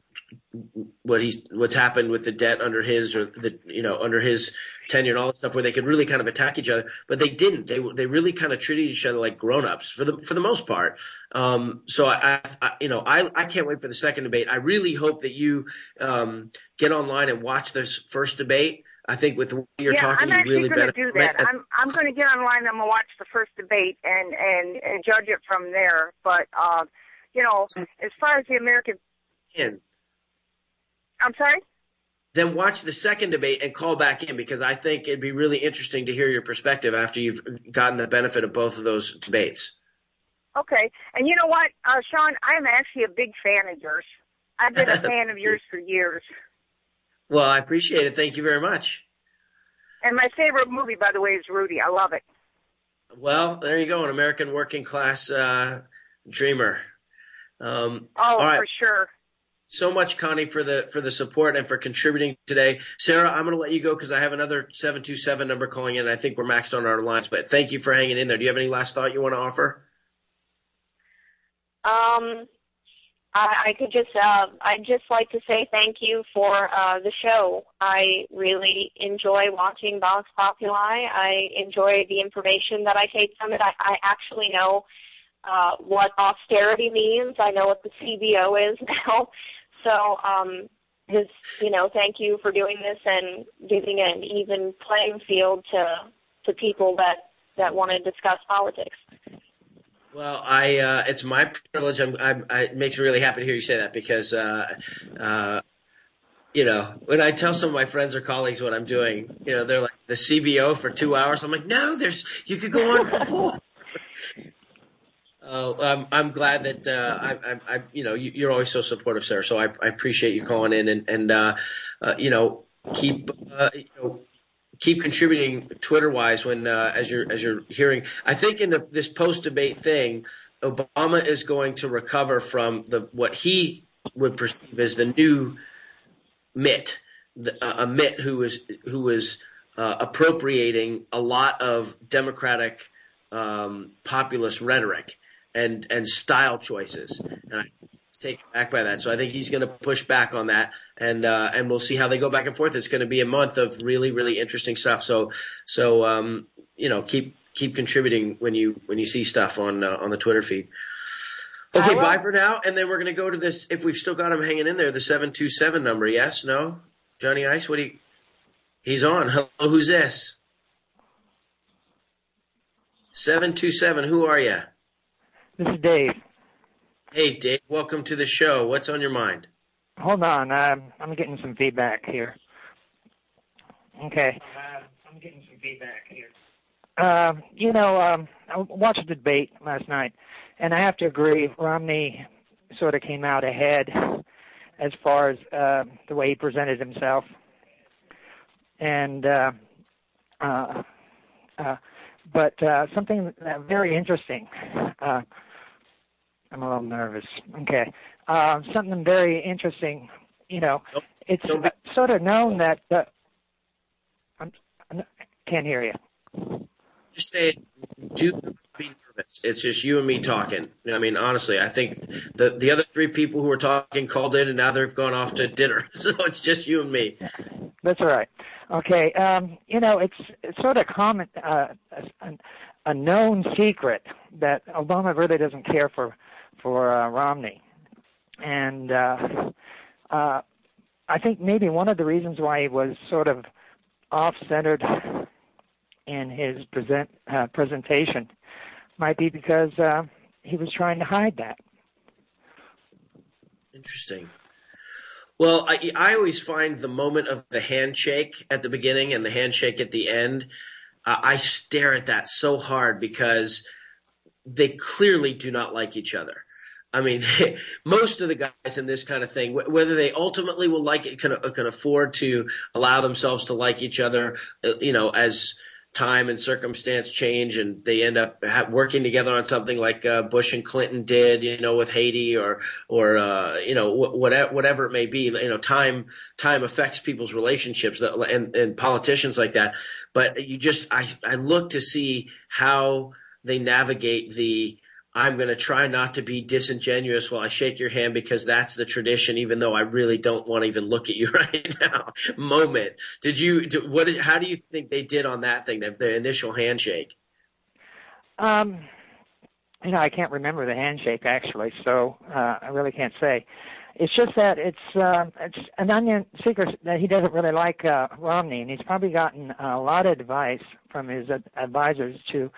what he's what's happened with the debt under his or the you know under his tenure and all that stuff where they could really kind of attack each other but they didn't they they really kind of treated each other like grown-ups for the for the most part um, so I, I, you know I I can't wait for the second debate I really hope that you um, get online and watch this first debate I think with way you're yeah, talking, I'm actually really going to do that. I'm I'm going to get online. I'm going to watch the first debate and and and judge it from there. But uh, you know, as far as the American, I'm sorry? Then watch the second debate and call back in because I think it'd be really interesting to hear your perspective after you've gotten the benefit of both of those debates. Okay. And you know what, uh, Sean, I'm actually a big fan of yours. I've been a fan of yours for years. Well, I appreciate it. Thank you very much. And my favorite movie, by the way, is Rudy. I love it. Well, there you go, an American working class uh, dreamer. Um, oh, for sure so much, Connie, for the for the support and for contributing today. Sarah, I'm going to let you go because I have another seven two seven number calling in. I think we're maxed on our lines, but thank you for hanging in there. Do you have any last thought you want to offer? Um, I, I could just uh, I'd just like to say thank you for uh, the show. I really enjoy watching Vox Populi. I enjoy the information that I take from it. I, I actually know uh, what austerity means. I know what the CBO is now. So, um, just you know, thank you for doing this and giving an even playing field to to people that that want to discuss politics. Well, I uh, it's my privilege. I'm, I'm, I, it makes me really happy to hear you say that because uh, uh, you know, when I tell some of my friends or colleagues what I'm doing, you know, they're like the CBO for two hours. I'm like, no, there's you could go on for four. Oh, I'm, I'm glad that uh, I, I, I, you know, you, are always so supportive, sir. So I, I appreciate you calling in and, and uh, uh, you know, keep, uh, you know, keep contributing Twitter wise when uh, as you're as you're hearing. I think in the, this post debate thing, Obama is going to recover from the what he would perceive as the new Mitt, the, uh, a Mitt who was uh, appropriating a lot of Democratic um, populist rhetoric and and style choices, and I was taken back by that. So I think he's going to push back on that, and uh, and we'll see how they go back and forth. It's going to be a month of really really interesting stuff. So so um, you know keep keep contributing when you when you see stuff on uh, on the Twitter feed. Okay, bye for now, and then we're going to go to this. If we've still got him hanging in there, the seven two seven number. Yes, no, Johnny Ice. What do you? He's on. Hello, who's this? Seven two seven. Who are you? This is Dave. Hey, Dave. Welcome to the show. What's on your mind? Hold on. Um, I'm getting some feedback here. Okay. Uh, I'm getting some feedback here. Uh, you know, um, I watched the debate last night, and I have to agree, Romney sort of came out ahead as far as uh, the way he presented himself. And uh, uh, uh, but uh, something very interesting. Uh, I'm a little nervous. Okay. Uh, something very interesting. You know, nope. it's nope. sort of known that. Uh, I'm, I can't hear you. Just say, do be nervous. It's just you and me talking. I mean, honestly, I think the the other three people who were talking called in, and now they've gone off to dinner. So it's just you and me. That's all right. Okay. Um, you know, it's, it's sort of common, uh, a, a known secret that Obama really doesn't care for for uh, Romney, and uh, uh, I think maybe one of the reasons why he was sort of off-centered in his present uh, presentation might be because uh, he was trying to hide that. Interesting. Well, I, I always find the moment of the handshake at the beginning and the handshake at the end. Uh, I stare at that so hard because they clearly do not like each other. I mean, most of the guys in this kind of thing, whether they ultimately will like it, can, can afford to allow themselves to like each other, uh, you know, as time and circumstance change and they end up working together on something like uh, Bush and Clinton did, you know, with Haiti or, or, uh, you know, whatever, whatever it may be, you know, time, time affects people's relationships and, and politicians like that. But you just, I, I look to see how they navigate the, I'm going to try not to be disingenuous while I shake your hand because that's the tradition, even though I really don't want to even look at you right now. Moment. Did you, do, what, how do you think they did on that thing, the, the initial handshake? Um, you know, I can't remember the handshake actually, so uh, I really can't say. It's just that it's uh, it's an onion secret that he doesn't really like uh, Romney, and he's probably gotten a lot of advice from his advisors to,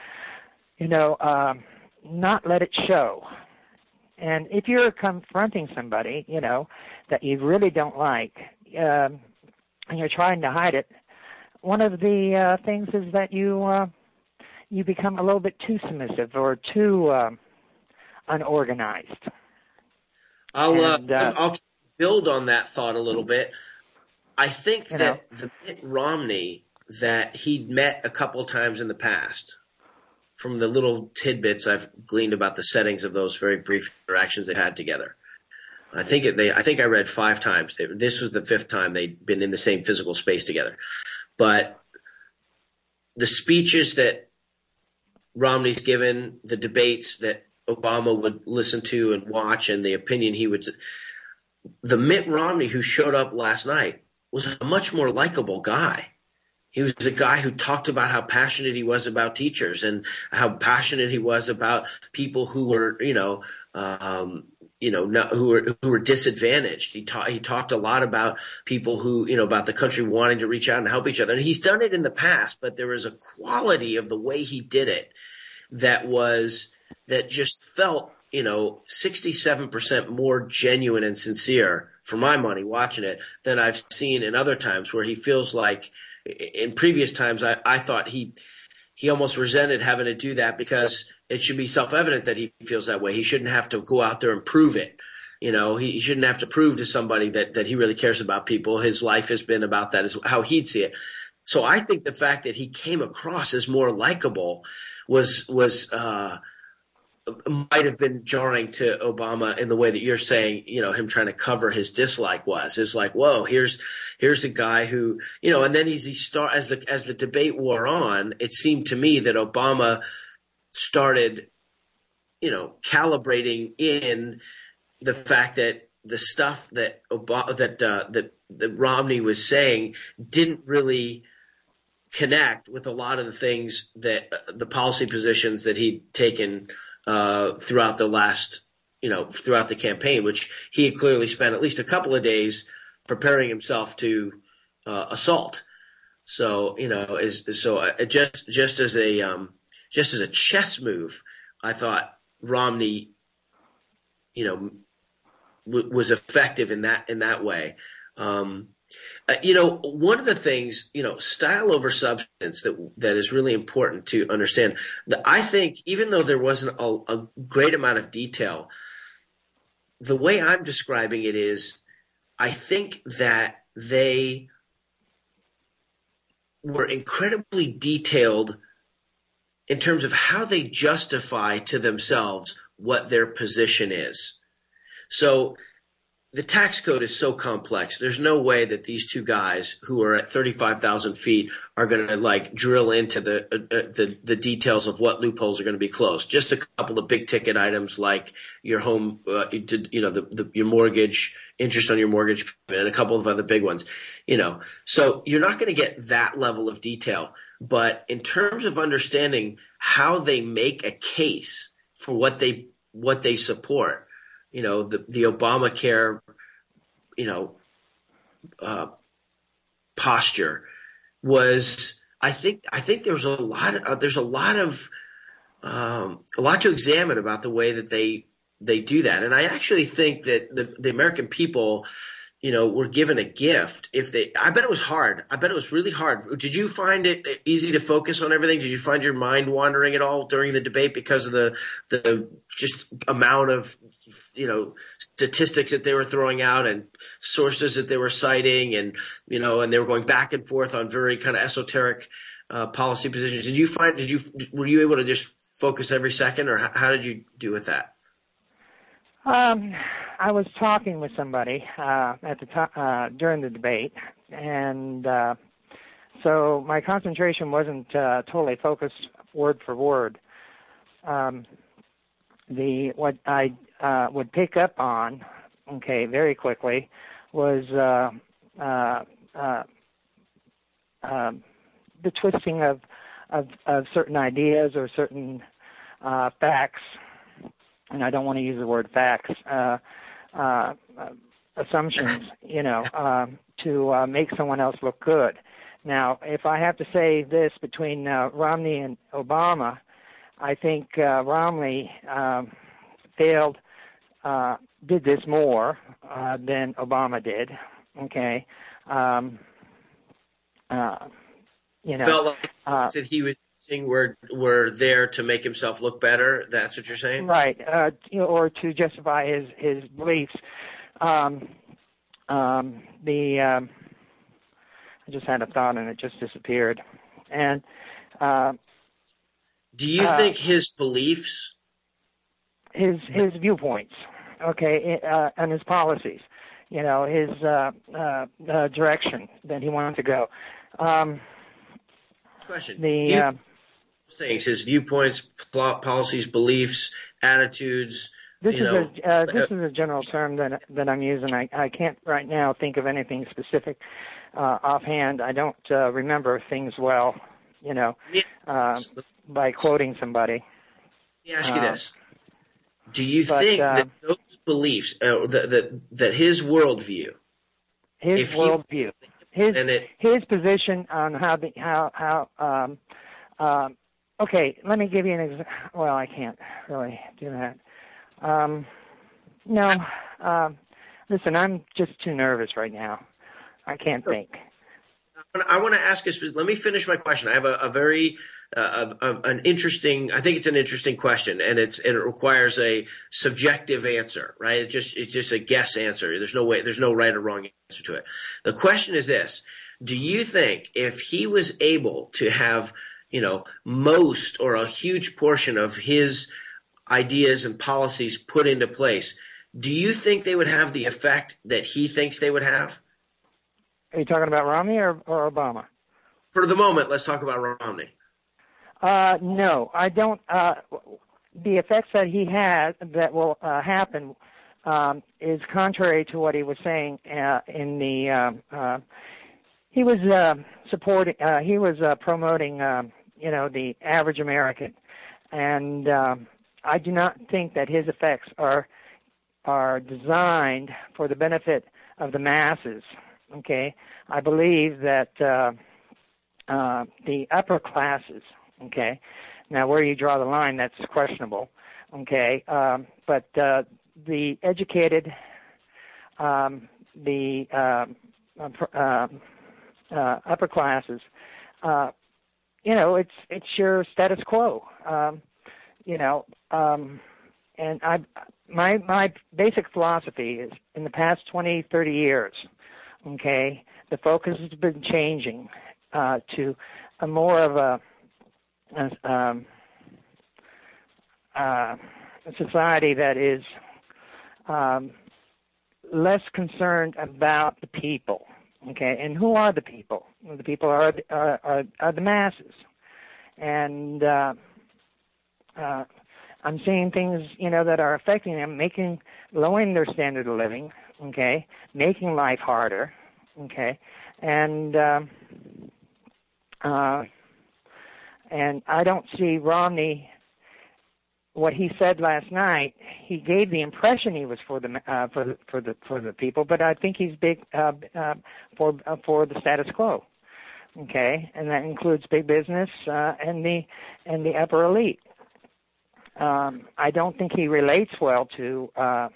you know, um, not let it show. And if you're confronting somebody, you know, that you really don't like, um, and you're trying to hide it, one of the uh, things is that you uh, you become a little bit too submissive or too uh, unorganized. I'll uh, and, uh, I'll build on that thought a little bit. I think that know, the Mitt Romney that he'd met a couple times in the past from the little tidbits I've gleaned about the settings of those very brief interactions they had together. I think it, they, I think I read five times. This was the fifth time they'd been in the same physical space together. But the speeches that Romney's given, the debates that Obama would listen to and watch, and the opinion he would, the Mitt Romney who showed up last night was a much more likable guy he was a guy who talked about how passionate he was about teachers and how passionate he was about people who were, you know, um, you know, not, who were who were disadvantaged. He taught he talked a lot about people who, you know, about the country wanting to reach out and help each other. And he's done it in the past, but there was a quality of the way he did it that was that just felt, you know, sixty seven percent more genuine and sincere for my money watching it than I've seen in other times where he feels like in previous times I, I thought he he almost resented having to do that because it should be self evident that he feels that way. He shouldn't have to go out there and prove it. You know, he, he shouldn't have to prove to somebody that, that he really cares about people. His life has been about that, is how he'd see it. So I think the fact that he came across as more likable was was uh, might have been jarring to Obama in the way that you're saying, you know, him trying to cover his dislike was. It's like, whoa, here's here's a guy who, you know, and then he's he start as the as the debate wore on, it seemed to me that Obama started, you know, calibrating in the fact that the stuff that Obama, that uh, that that Romney was saying didn't really connect with a lot of the things that uh, the policy positions that he'd taken uh, throughout the last, you know, throughout the campaign, which he had clearly spent at least a couple of days preparing himself to uh, assault. So you know, is so uh, just just as a um, just as a chess move, I thought Romney, you know, w- was effective in that in that way. Um, uh, you know, one of the things, you know, style over substance that that is really important to understand. I think, even though there wasn't a, a great amount of detail, the way I'm describing it is, I think that they were incredibly detailed in terms of how they justify to themselves what their position is. So the tax code is so complex. There's no way that these two guys who are at 35,000 feet are going to like drill into the, uh, uh, the the details of what loopholes are going to be closed. Just a couple of big ticket items like your home, uh, you know, the, the, your mortgage, interest on your mortgage, and a couple of other big ones. You know, so you're not going to get that level of detail. But in terms of understanding how they make a case for what they what they support you know, the, the Obamacare, you know, uh, posture was, I think, I think there was a lot of, uh, there's a lot of, um, a lot to examine about the way that they, they do that. And I actually think that the, the American people, you know, were given a gift. If they, I bet it was hard. I bet it was really hard. Did you find it easy to focus on everything? Did you find your mind wandering at all during the debate because of the the just amount of you know statistics that they were throwing out and sources that they were citing, and you know, and they were going back and forth on very kind of esoteric uh, policy positions. Did you find? Did you were you able to just focus every second, or how, how did you do with that? Um I was talking with somebody uh, at the to- uh, during the debate, and uh, so my concentration wasn't uh, totally focused word for word. Um, the what I uh, would pick up on, okay, very quickly, was uh, uh, uh, uh, the twisting of, of of certain ideas or certain uh, facts, and I don't want to use the word facts. Uh, uh, assumptions, you know, um, to uh, make someone else look good. Now, if I have to say this between uh, Romney and Obama, I think uh, Romney um, failed, uh, did this more uh, than Obama did. Okay, um, uh, you know, felt like uh, that he was were were there to make himself look better. That's what you're saying, right? Uh, or to justify his his beliefs. Um, um, the um, I just had a thought and it just disappeared. And uh, do you uh, think his beliefs, his his viewpoints, okay, uh, and his policies, you know, his uh, uh, uh, direction that he wanted to go. Um, question. The things, his viewpoints, policies, beliefs, attitudes. This you is know, a uh, this is a general term that that I'm using. I I can't right now think of anything specific uh, offhand. I don't uh, remember things well, you know, uh, by quoting somebody. Let me ask you Uh, this: Do you but, think uh, that those beliefs, uh, that, that that his worldview, His worldview, his and it, his position on how the how how um um okay let me give you an example well i can't really do that um no um Listen, I'm just too nervous right now. I can't think. I want to ask you. Let me finish my question. I have a, a very uh, a, an interesting. I think it's an interesting question, and it's and it requires a subjective answer, right? It just it's just a guess answer. There's no way. There's no right or wrong answer to it. The question is this: Do you think if he was able to have, you know, most or a huge portion of his ideas and policies put into place, do you think they would have the effect that he thinks they would have? Are you talking about Romney or, or Obama? For the moment, let's talk about Romney. Uh, no, I don't. Uh, the effects that he has that will uh, happen um, is contrary to what he was saying uh, in the. Um, uh, he was uh, supporting. Uh, he was uh, promoting. Uh, you know, the average American, and um, I do not think that his effects are are designed for the benefit of the masses. Okay, I believe that uh, uh, the upper classes. Okay, now where you draw the line, that's questionable. Okay, um, but uh, the educated, um, the um, uh, uh, upper classes, uh, you know, it's it's your status quo. Um, you know, um, and I my my basic philosophy is in the past 20, 30 years, Okay, the focus has been changing uh, to a more of a, a, um, uh, a society that is um, less concerned about the people. Okay, and who are the people? The people are are, are, are the masses, and uh, uh, I'm seeing things you know that are affecting them, making lowering their standard of living, okay, making life harder, okay, and um, uh, and I don't see Romney. What he said last night, he gave the impression he was for the uh, for the for the for the people, but I think he's big uh, uh, for uh, for the status quo. Okay, and that includes big business uh, and the and the upper elite. Um, I don't think he relates well to uh,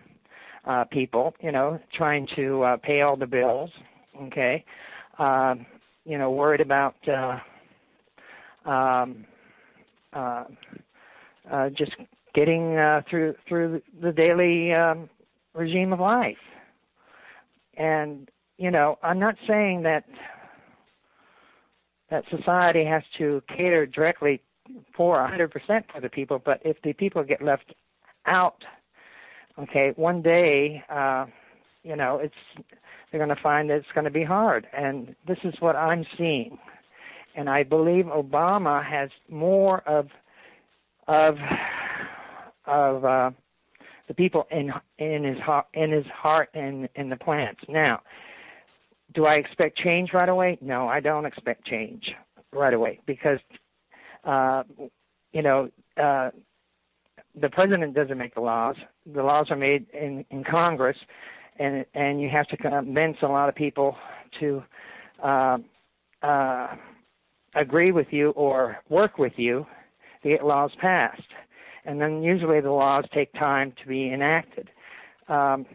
uh, people, you know, trying to uh, pay all the bills. Okay, uh, you know, worried about uh, um, uh, uh, just getting uh, through through the daily um, regime of life. And you know, I'm not saying that that society has to cater directly for 100% for the people, but if the people get left out okay, one day, uh, you know, it's they're going to find that it's going to be hard, and this is what I'm seeing, and I believe Obama has more of of of uh, the people in in his heart in his heart and in the plants. Now, do I expect change right away? No, I don't expect change right away because uh, you know. Uh, the president doesn't make the laws. The laws are made in, in Congress, and and you have to convince a lot of people to uh, uh, agree with you or work with you to get laws passed. And then usually the laws take time to be enacted. Um,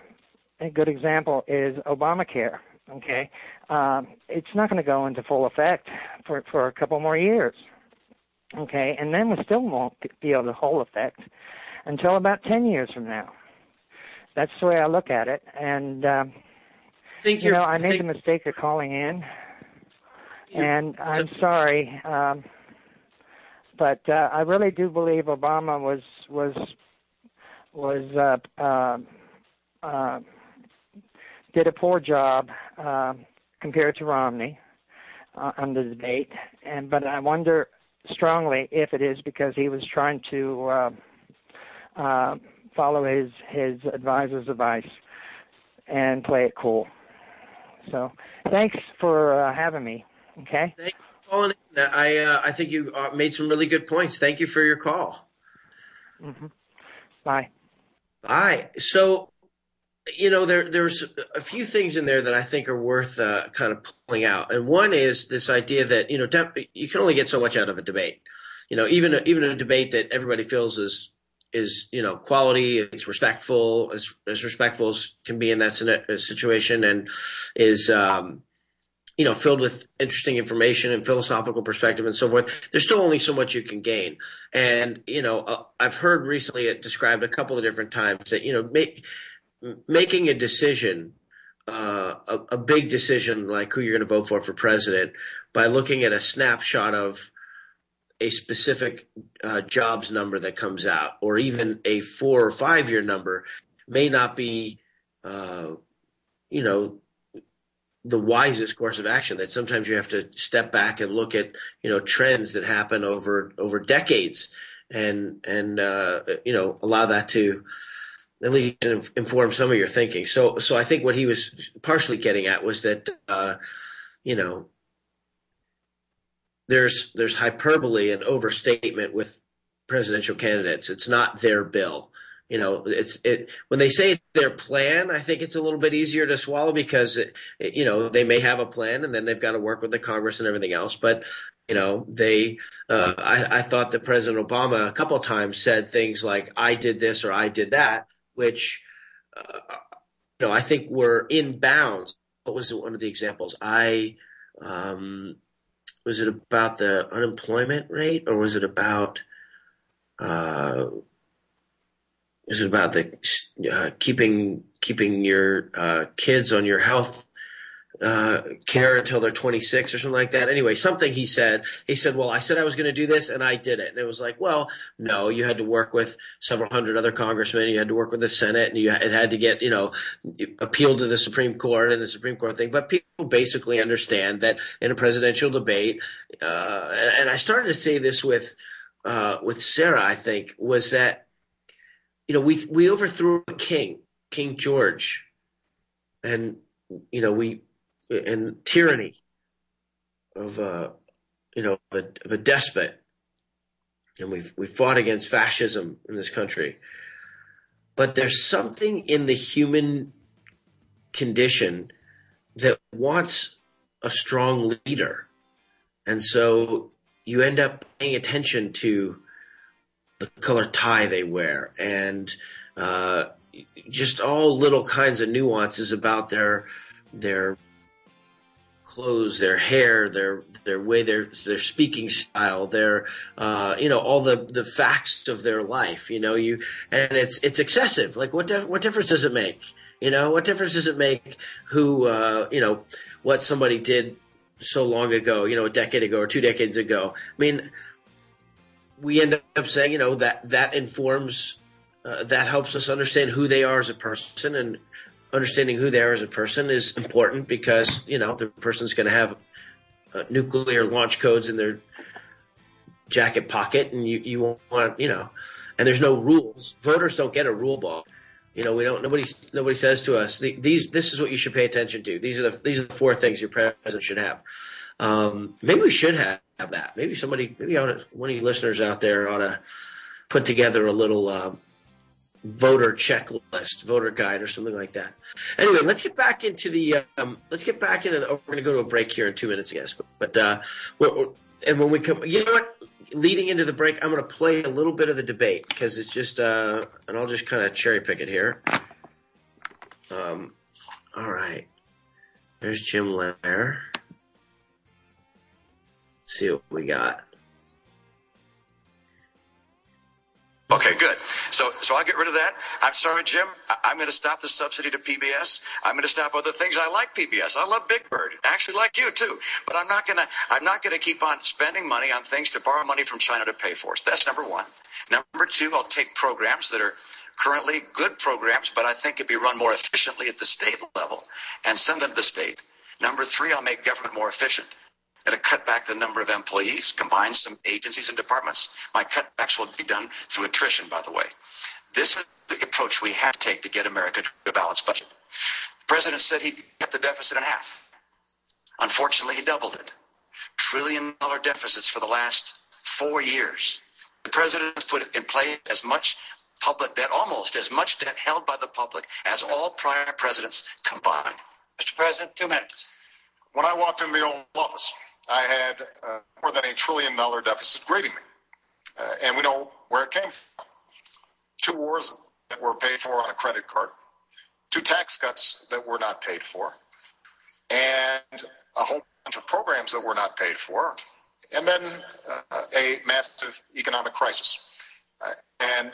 a good example is Obamacare. Okay, um, it's not going to go into full effect for for a couple more years. Okay, and then we still won't be able to whole effect until about 10 years from now. That's the way I look at it. And, um, think you know, I made think, the mistake of calling in, and I'm sorry. Um, but uh, I really do believe Obama was was was uh, uh, uh, did a poor job uh, compared to Romney uh, on the debate, and but I wonder strongly if it is because he was trying to uh, uh, follow his his advisor's advice and play it cool. So thanks for uh, having me. Okay. Thanks calling in. I uh, I think you uh, made some really good points. Thank you for your call. Mm-hmm. Bye. Bye. So you know there there's a few things in there that I think are worth uh, kind of pulling out, and one is this idea that you know de- you can only get so much out of a debate. You know, even a, even a debate that everybody feels is is you know quality. It's respectful as as respectful as can be in that situation, and is um, you know filled with interesting information and philosophical perspective and so forth. There's still only so much you can gain, and you know uh, I've heard recently it described a couple of different times that you know make, making a decision. Uh, a, a big decision like who you're going to vote for for president by looking at a snapshot of a specific uh, jobs number that comes out, or even a four or five year number, may not be, uh, you know, the wisest course of action. That sometimes you have to step back and look at, you know, trends that happen over over decades, and and uh, you know allow that to at least inform some of your thinking. So so I think what he was partially getting at was that, uh, you know, there's there's hyperbole and overstatement with presidential candidates. It's not their bill. You know, it's it when they say their plan. I think it's a little bit easier to swallow because it, it, you know they may have a plan and then they've got to work with the Congress and everything else. But you know, they uh, I, I thought that President Obama a couple of times said things like "I did this" or "I did that," which uh, you know I think were in bounds. What was one of the examples? I um, was it about the unemployment rate or was it about uh, was it about the uh, keeping keeping your uh, kids on your health uh, care until they're 26 or something like that. Anyway, something he said. He said, "Well, I said I was going to do this, and I did it." And it was like, "Well, no, you had to work with several hundred other congressmen. You had to work with the Senate, and you it had to get you know appealed to the Supreme Court and the Supreme Court thing." But people basically understand that in a presidential debate, uh, and, and, I started to say this with uh, with Sarah. I think was that you know we we overthrew a king, King George, and you know we and tyranny of a you know of a, of a despot, and we've we fought against fascism in this country. But there's something in the human condition that wants a strong leader, and so you end up paying attention to the color tie they wear and uh, just all little kinds of nuances about their their clothes, their hair, their their way their their speaking style, their uh, you know all the the facts of their life. You know you and it's it's excessive. Like what def- what difference does it make? You know what difference does it make who uh, you know what somebody did so long ago? You know a decade ago or two decades ago. I mean, we end up saying you know that that informs. Uh, that helps us understand who they are as a person and understanding who they are as a person is important because you know the person's going to have uh, nuclear launch codes in their jacket pocket, and you you want you know, and there's no rules. Voters don't get a rule book. You know, we don't. Nobody nobody says to us these. This is what you should pay attention to. These are the these are the four things your president should have. Um, maybe we should have, have that. Maybe somebody, maybe to, one of you listeners out there ought to put together a little uh, voter checklist, voter guide, or something like that. Anyway, let's get back into the. Um, let's get back into. The, oh, we're going to go to a break here in two minutes, I guess. But, but uh, we're, we're, and when we come, you know what? Leading into the break, I'm going to play a little bit of the debate because it's just, uh, and I'll just kind of cherry pick it here. Um, all right. There's Jim Lehrer. See what we got. Okay, good. So, so I'll get rid of that. I'm sorry, Jim. I- am going to stop the subsidy to PBS. I'm going to stop other things. I like PBS. I love Big Bird. Actually, like you too. But I'm not going to. I'm not going to keep on spending money on things to borrow money from China to pay for us. That's number one. Number two, I'll take programs that are currently good programs, but I think could be run more efficiently at the state level and send them to the state. Number three, I'll make government more efficient. It'll cut back the number of employees, combine some agencies and departments. My cutbacks will be done through attrition, by the way. This is the approach we have to take to get America to a balanced budget. The president said he'd cut the deficit in half. Unfortunately, he doubled it. Trillion dollar deficits for the last four years. The president has put in place as much public debt, almost as much debt held by the public as all prior presidents combined. Mr. President, two minutes. When I walked into the Oval Office, I had uh, more than a trillion dollar deficit grading me. Uh, and we know where it came from. two wars that were paid for on a credit card, two tax cuts that were not paid for, and a whole bunch of programs that were not paid for, and then uh, a massive economic crisis. Uh, and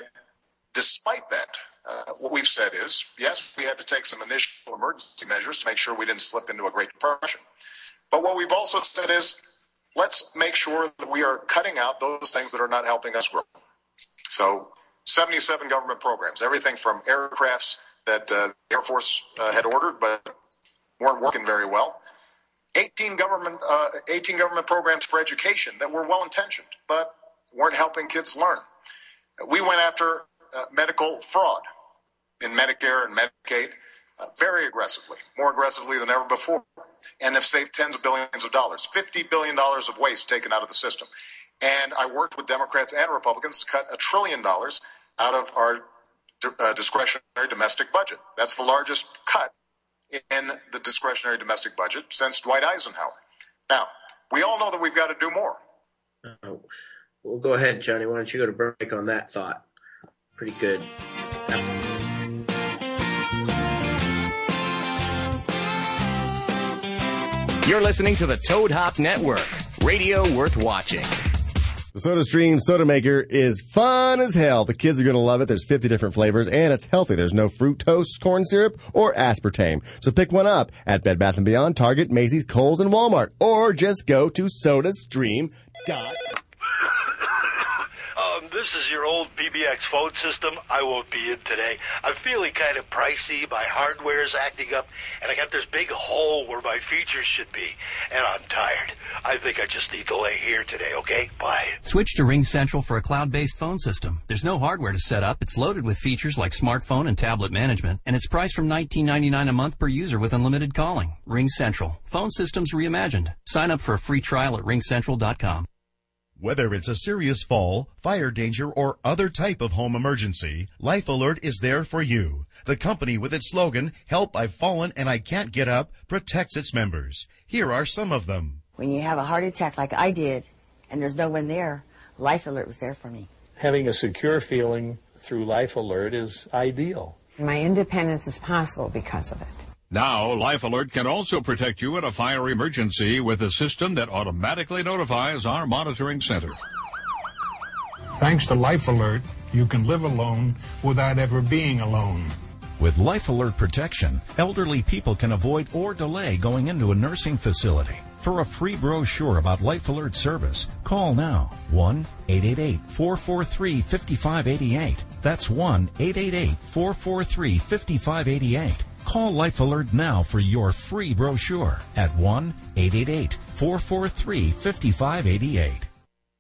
despite that, uh, what we've said is, yes, we had to take some initial emergency measures to make sure we didn't slip into a Great Depression. But what we've also said is, let's make sure that we are cutting out those things that are not helping us grow. So 77 government programs, everything from aircrafts that uh, the Air Force uh, had ordered but weren't working very well. 18 government, uh, 18 government programs for education that were well intentioned but weren't helping kids learn. We went after uh, medical fraud in Medicare and Medicaid uh, very aggressively, more aggressively than ever before, and have saved tens of billions of dollars, $50 billion of waste taken out of the system. And I worked with Democrats and Republicans to cut a trillion dollars out of our uh, discretionary domestic budget. That's the largest cut in the discretionary domestic budget since Dwight Eisenhower. Now, we all know that we've got to do more. Uh, well, go ahead, Johnny. Why don't you go to break on that thought? Pretty good. You're listening to the Toad Hop Network, radio worth watching. The SodaStream Soda Maker is fun as hell. The kids are going to love it. There's 50 different flavors and it's healthy. There's no fructose, corn syrup, or aspartame. So pick one up at Bed Bath & Beyond, Target, Macy's, Kohl's, and Walmart. Or just go to SodaStream.com this is your old PBX phone system. I won't be in today. I'm feeling kind of pricey. My hardware's acting up, and I got this big hole where my features should be, and I'm tired. I think I just need to lay here today, okay? Bye. Switch to Ring Central for a cloud-based phone system. There's no hardware to set up. It's loaded with features like smartphone and tablet management, and it's priced from $19.99 a month per user with unlimited calling. Ring Central. Phone systems reimagined. Sign up for a free trial at ringcentral.com. Whether it's a serious fall, fire danger, or other type of home emergency, Life Alert is there for you. The company with its slogan, Help I've Fallen and I Can't Get Up, protects its members. Here are some of them. When you have a heart attack like I did, and there's no one there, Life Alert was there for me. Having a secure feeling through Life Alert is ideal. My independence is possible because of it. Now, Life Alert can also protect you in a fire emergency with a system that automatically notifies our monitoring center. Thanks to Life Alert, you can live alone without ever being alone. With Life Alert protection, elderly people can avoid or delay going into a nursing facility. For a free brochure about Life Alert service, call now 1-888-443-5588. That's 1-888-443-5588 Call Life Alert now for your free brochure at 1 888 443 5588.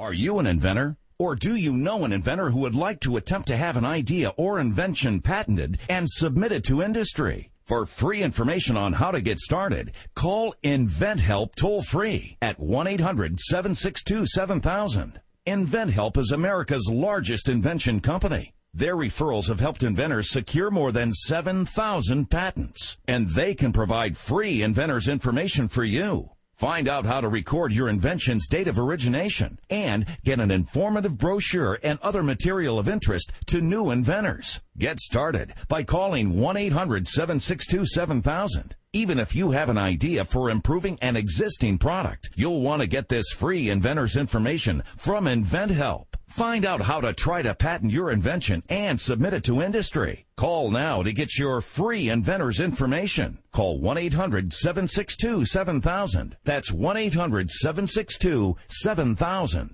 Are you an inventor? Or do you know an inventor who would like to attempt to have an idea or invention patented and submit it to industry? For free information on how to get started, call InventHelp toll free at 1-800-762-7000. InventHelp is America's largest invention company. Their referrals have helped inventors secure more than 7,000 patents, and they can provide free inventors information for you. Find out how to record your invention's date of origination and get an informative brochure and other material of interest to new inventors. Get started by calling 1-800-762-7000. Even if you have an idea for improving an existing product, you'll want to get this free inventor's information from InventHelp. Find out how to try to patent your invention and submit it to industry. Call now to get your free inventor's information. Call 1-800-762-7000. That's 1-800-762-7000.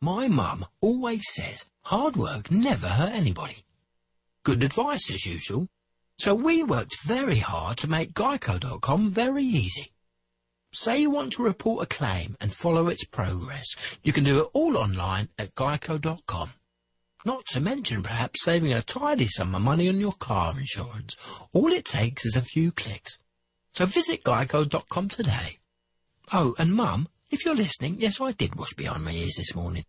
My mum always says hard work never hurt anybody. Good advice as usual. So we worked very hard to make Geico.com very easy. Say you want to report a claim and follow its progress. You can do it all online at geico.com. Not to mention perhaps saving a tidy sum of money on your car insurance. All it takes is a few clicks. So visit geico.com today. Oh, and Mum, if you're listening, yes, I did wash behind my ears this morning.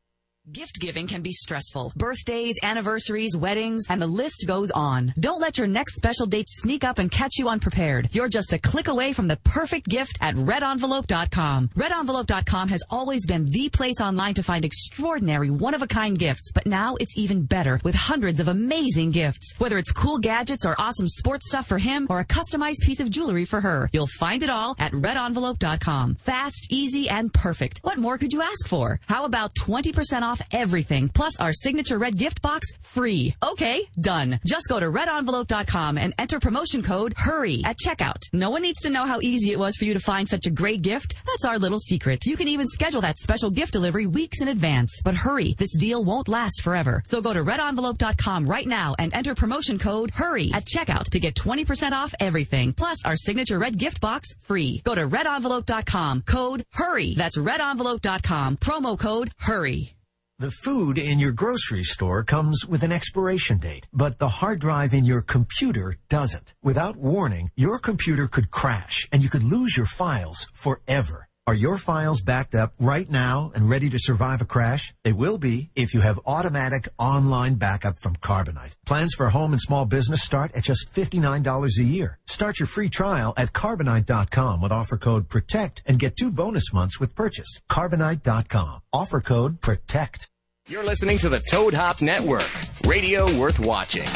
Gift giving can be stressful. Birthdays, anniversaries, weddings, and the list goes on. Don't let your next special date sneak up and catch you unprepared. You're just a click away from the perfect gift at redenvelope.com. Redenvelope.com has always been the place online to find extraordinary, one-of-a-kind gifts, but now it's even better with hundreds of amazing gifts. Whether it's cool gadgets or awesome sports stuff for him or a customized piece of jewelry for her, you'll find it all at redenvelope.com. Fast, easy, and perfect. What more could you ask for? How about 20% off everything, plus our signature red gift box free. Okay, done. Just go to redenvelope.com and enter promotion code HURRY at checkout. No one needs to know how easy it was for you to find such a great gift. That's our little secret. You can even schedule that special gift delivery weeks in advance. But hurry, this deal won't last forever. So go to redenvelope.com right now and enter promotion code HURRY at checkout to get 20% off everything, plus our signature red gift box free. Go to redenvelope.com, code HURRY. That's redenvelope.com, promo code HURRY. The food in your grocery store comes with an expiration date, but the hard drive in your computer doesn't. Without warning, your computer could crash and you could lose your files forever. Are your files backed up right now and ready to survive a crash? They will be if you have automatic online backup from Carbonite. Plans for home and small business start at just $59 a year. Start your free trial at carbonite.com with offer code PROTECT and get two bonus months with purchase. Carbonite.com. Offer code PROTECT. You're listening to the Toad Hop Network, radio worth watching.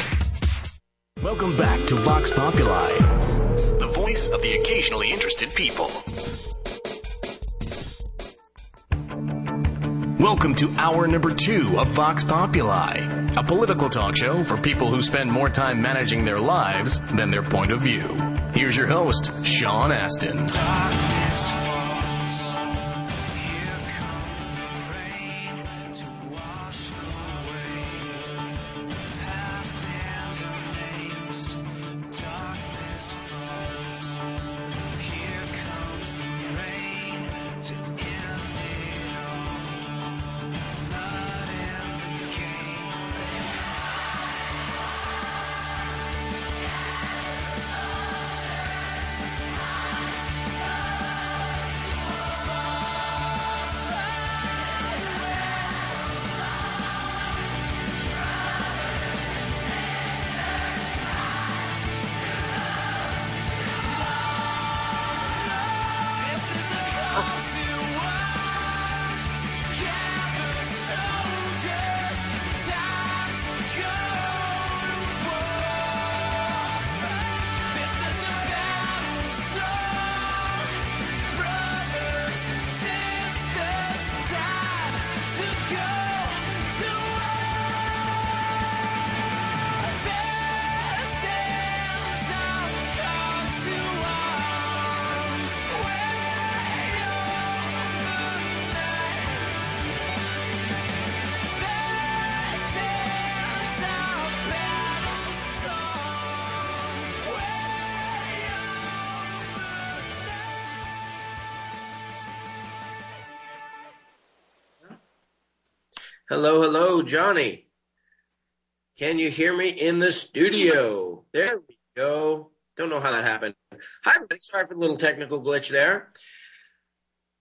Welcome back to Vox Populi, the voice of the occasionally interested people. Welcome to hour number two of Vox Populi, a political talk show for people who spend more time managing their lives than their point of view. Here's your host, Sean Astin. Hello, hello, Johnny. Can you hear me in the studio? There we go. Don't know how that happened. Hi, everybody. Sorry for the little technical glitch there.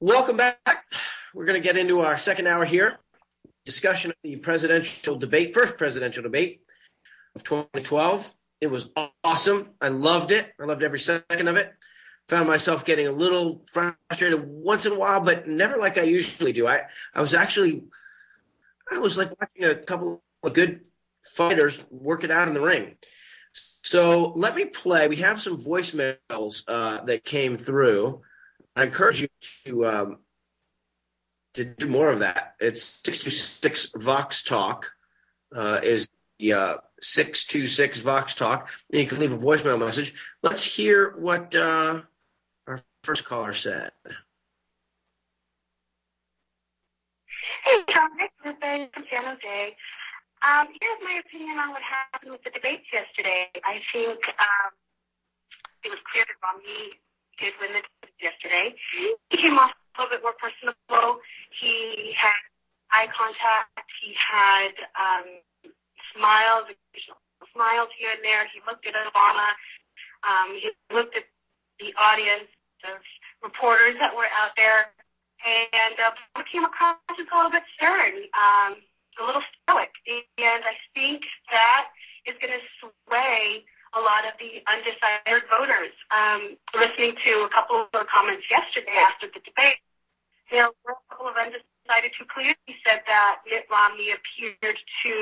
Welcome back. We're going to get into our second hour here. Discussion of the presidential debate, first presidential debate of 2012. It was awesome. I loved it. I loved every second of it. Found myself getting a little frustrated once in a while, but never like I usually do. I, I was actually I was like watching a couple of good fighters work it out in the ring. So let me play. We have some voicemails uh, that came through. I encourage you to um, to do more of that. It's six two six Vox Talk uh, is the uh, six two six Vox Talk. And you can leave a voicemail message. Let's hear what uh, our first caller said. Hey, Tom, it's Ruth from San Jose. Um, here's my opinion on what happened with the debates yesterday. I think um, it was clear that Romney did win the debate yesterday. He came off a little bit more personable. He had eye contact. He had um, smiles, smiles here and there. He looked at Obama. Um, he looked at the audience of reporters that were out there, and uh, came across as a little bit stern, um, a little stoic. And I think that is going to sway a lot of the undecided voters. Um, listening to a couple of their comments yesterday after the debate, there were a couple of undecided who clearly said that Mitt Romney appeared to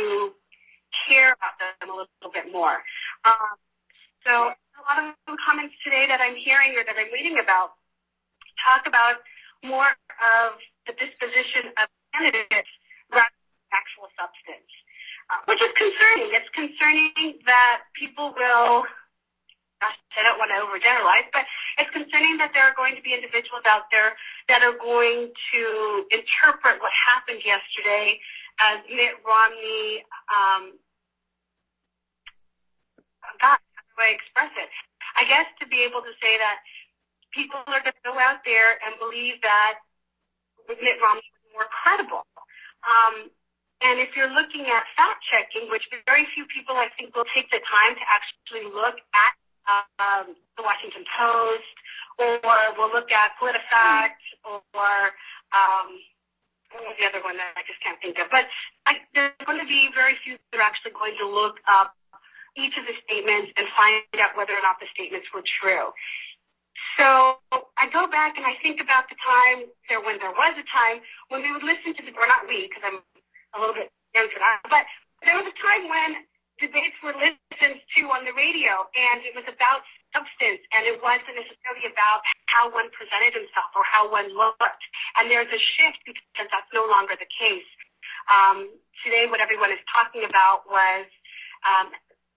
care about them a little bit more. Um, so a lot of the comments today that I'm hearing or that I'm reading about talk about more of the disposition of candidates rather than actual substance, uh, which is concerning. It's concerning that people will, gosh, I don't want to overgeneralize, but it's concerning that there are going to be individuals out there that are going to interpret what happened yesterday as Mitt Romney, um, God, how do I express it? I guess to be able to say that people are going to go out there and believe that Mitt Romney was more credible. Um, and if you're looking at fact checking, which very few people I think will take the time to actually look at um, the Washington Post, or will look at PolitiFact, or um, what was the other one that I just can't think of? But I, there's going to be very few that are actually going to look up each of the statements and find out whether or not the statements were true. So I go back and I think about the time there when there was a time when we would listen to the or not we because I'm a little bit young for that, but there was a time when debates were listened to on the radio and it was about substance and it wasn't necessarily about how one presented himself or how one looked. And there's a shift because that's no longer the case. Um, today, what everyone is talking about was um,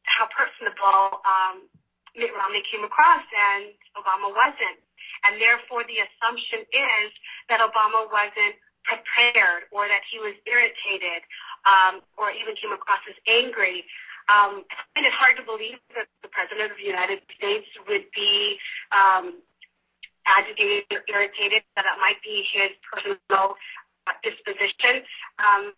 how personable um, Mitt Romney came across and Obama wasn't. And therefore, the assumption is that Obama wasn't prepared or that he was irritated um, or even came across as angry. Um, and it's hard to believe that the President of the United States would be um, agitated or irritated, that that might be his personal uh, disposition. Um,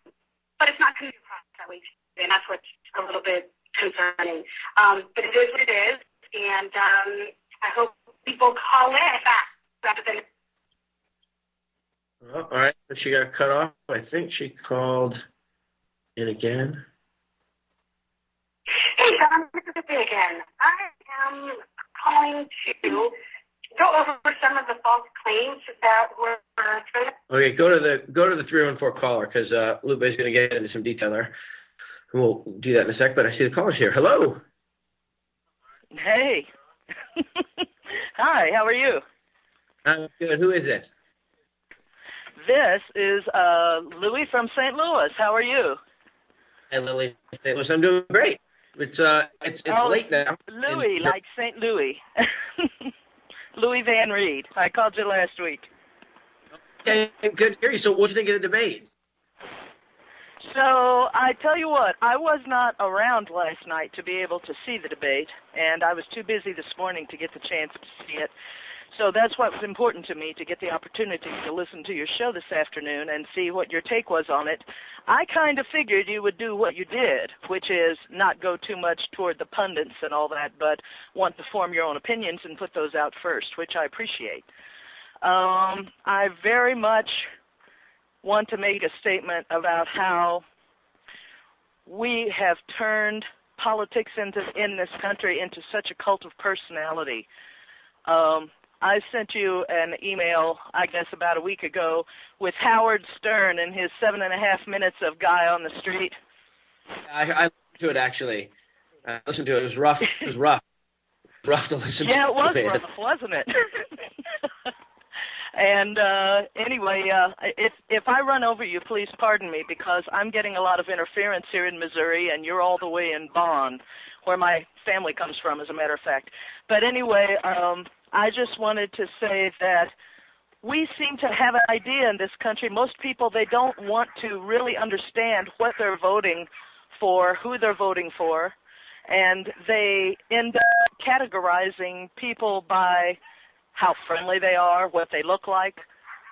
but it's not coming across that way and that's what's a little bit concerning. Um, but it is what it is and um, I hope people call in back rather than. Oh, all right, but she got cut off. I think she called in again. Hey, John, this is me again. I am calling to go over some of the false claims that were. Okay, go to the go to the three one four caller because uh, Lupe is going to get into some detail there. We'll do that in a sec. But I see the callers here. Hello. Hey. Hi, how are you? I'm good. Who is this? This is uh, Louis from St. Louis. How are you? Hey, Lily. St. Louis. I'm doing great. It's uh, it's it's oh, late now. Louis, and, like St. Louis. Louis Van Reed. I called you last week. Okay, good to hear you. So, what do you think of the debate? So I tell you what, I was not around last night to be able to see the debate, and I was too busy this morning to get the chance to see it. So that's what was important to me to get the opportunity to listen to your show this afternoon and see what your take was on it. I kind of figured you would do what you did, which is not go too much toward the pundits and all that, but want to form your own opinions and put those out first, which I appreciate. Um, I very much want to make a statement about how we have turned politics into in this country into such a cult of personality. Um, I sent you an email, I guess, about a week ago with Howard Stern and his seven and a half minutes of guy on the street. I, I listened to it actually. I listened to it. It was rough. It was rough. rough to listen yeah, to. Yeah, it was rough, wasn't it? And uh, anyway, uh, if if I run over you, please pardon me because I'm getting a lot of interference here in Missouri, and you're all the way in Bonn, where my family comes from, as a matter of fact. But anyway, um, I just wanted to say that we seem to have an idea in this country. Most people they don't want to really understand what they're voting for, who they're voting for, and they end up categorizing people by how friendly they are, what they look like,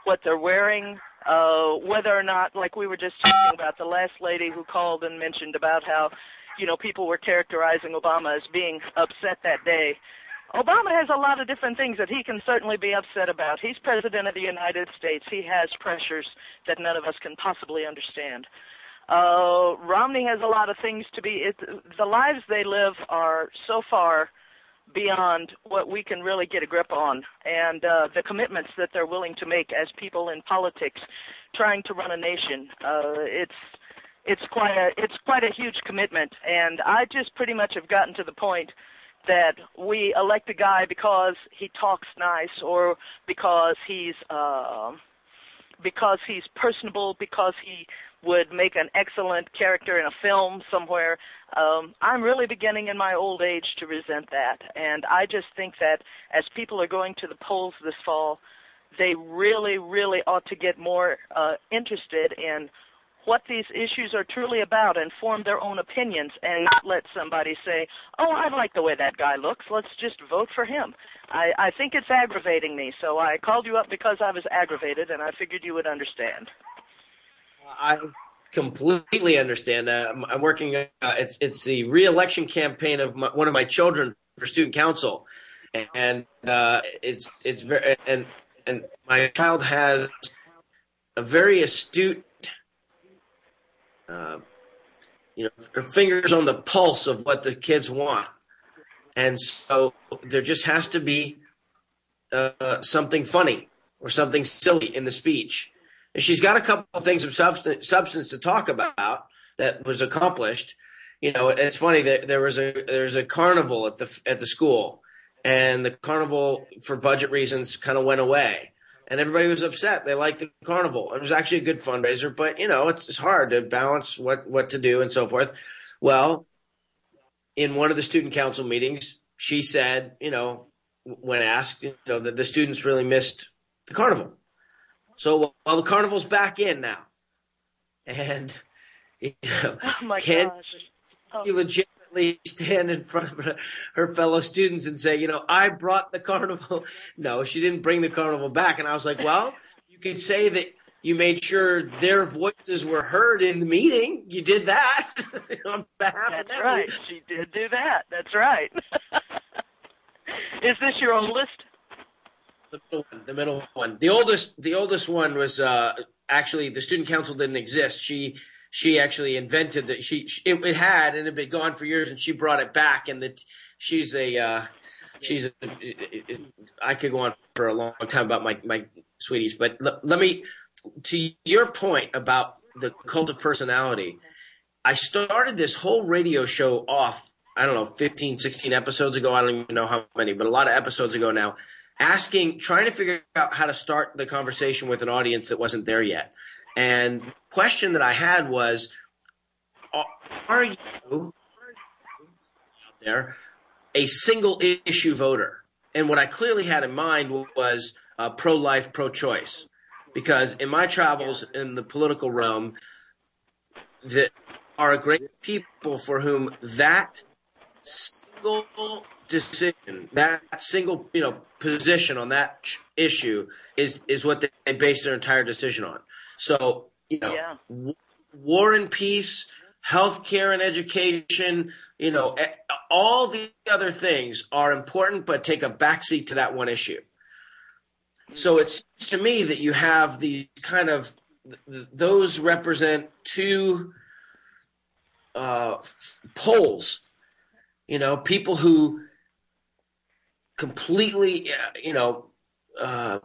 what they're wearing, uh, whether or not, like we were just talking about, the last lady who called and mentioned about how you know, people were characterizing Obama as being upset that day. Obama has a lot of different things that he can certainly be upset about. He's president of the United States. He has pressures that none of us can possibly understand. Uh, Romney has a lot of things to be. It, the lives they live are so far beyond what we can really get a grip on, and uh, the commitments that they're willing to make as people in politics, trying to run a nation. Uh, it's it's quite a it's quite a huge commitment, and I just pretty much have gotten to the point that we elect a guy because he talks nice or because he's uh, because he's personable, because he would make an excellent character in a film somewhere. Um, I'm really beginning in my old age to resent that, and I just think that as people are going to the polls this fall, they really, really ought to get more uh, interested in what these issues are truly about and form their own opinions and not let somebody say, oh, I like the way that guy looks. Let's just vote for him. I, I think it's aggravating me, so I called you up because I was aggravated and I figured you would understand. I completely understand. Uh, I'm, I'm working. Uh, it's it's the reelection campaign of my, one of my children for student council, and uh, it's it's very and and my child has a very astute uh, you know, fingers on the pulse of what the kids want. And so there just has to be uh, something funny or something silly in the speech. And she's got a couple of things of substance, substance to talk about that was accomplished. You know, it's funny that there was a there's a carnival at the at the school, and the carnival for budget reasons kind of went away and everybody was upset. They liked the carnival. It was actually a good fundraiser, but you know, it's, it's hard to balance what what to do and so forth. Well, in one of the student council meetings, she said, you know, when asked, you know, that the students really missed the carnival. So, well, the carnival's back in now, and you know, oh my can gosh. Oh. she legitimately stand in front of her fellow students and say, you know, I brought the carnival. No, she didn't bring the carnival back. And I was like, well, you could say that you made sure their voices were heard in the meeting. You did that. That's right. She did do that. That's right. Is this your oldest? The middle one. The middle one. The oldest. The oldest one was uh, actually the student council didn't exist. She she actually invented that she, she it, it, had and it had been gone for years and she brought it back and that she's a uh, she's I could go on for a long time about my my sweeties but l- let me to your point about the cult of personality I started this whole radio show off I don't know 15 16 episodes ago I don't even know how many but a lot of episodes ago now asking trying to figure out how to start the conversation with an audience that wasn't there yet and question that I had was, are you out there a single issue voter? And what I clearly had in mind was uh, pro-life, pro-choice, because in my travels in the political realm, that are great people for whom that single decision, that single you know position on that issue is is what they base their entire decision on. So, you know, yeah. w- war and peace, healthcare and education, you know, all the other things are important, but take a backseat to that one issue. So it's to me that you have these kind of th- those represent two uh, poles. You know, people who completely, you know, uh,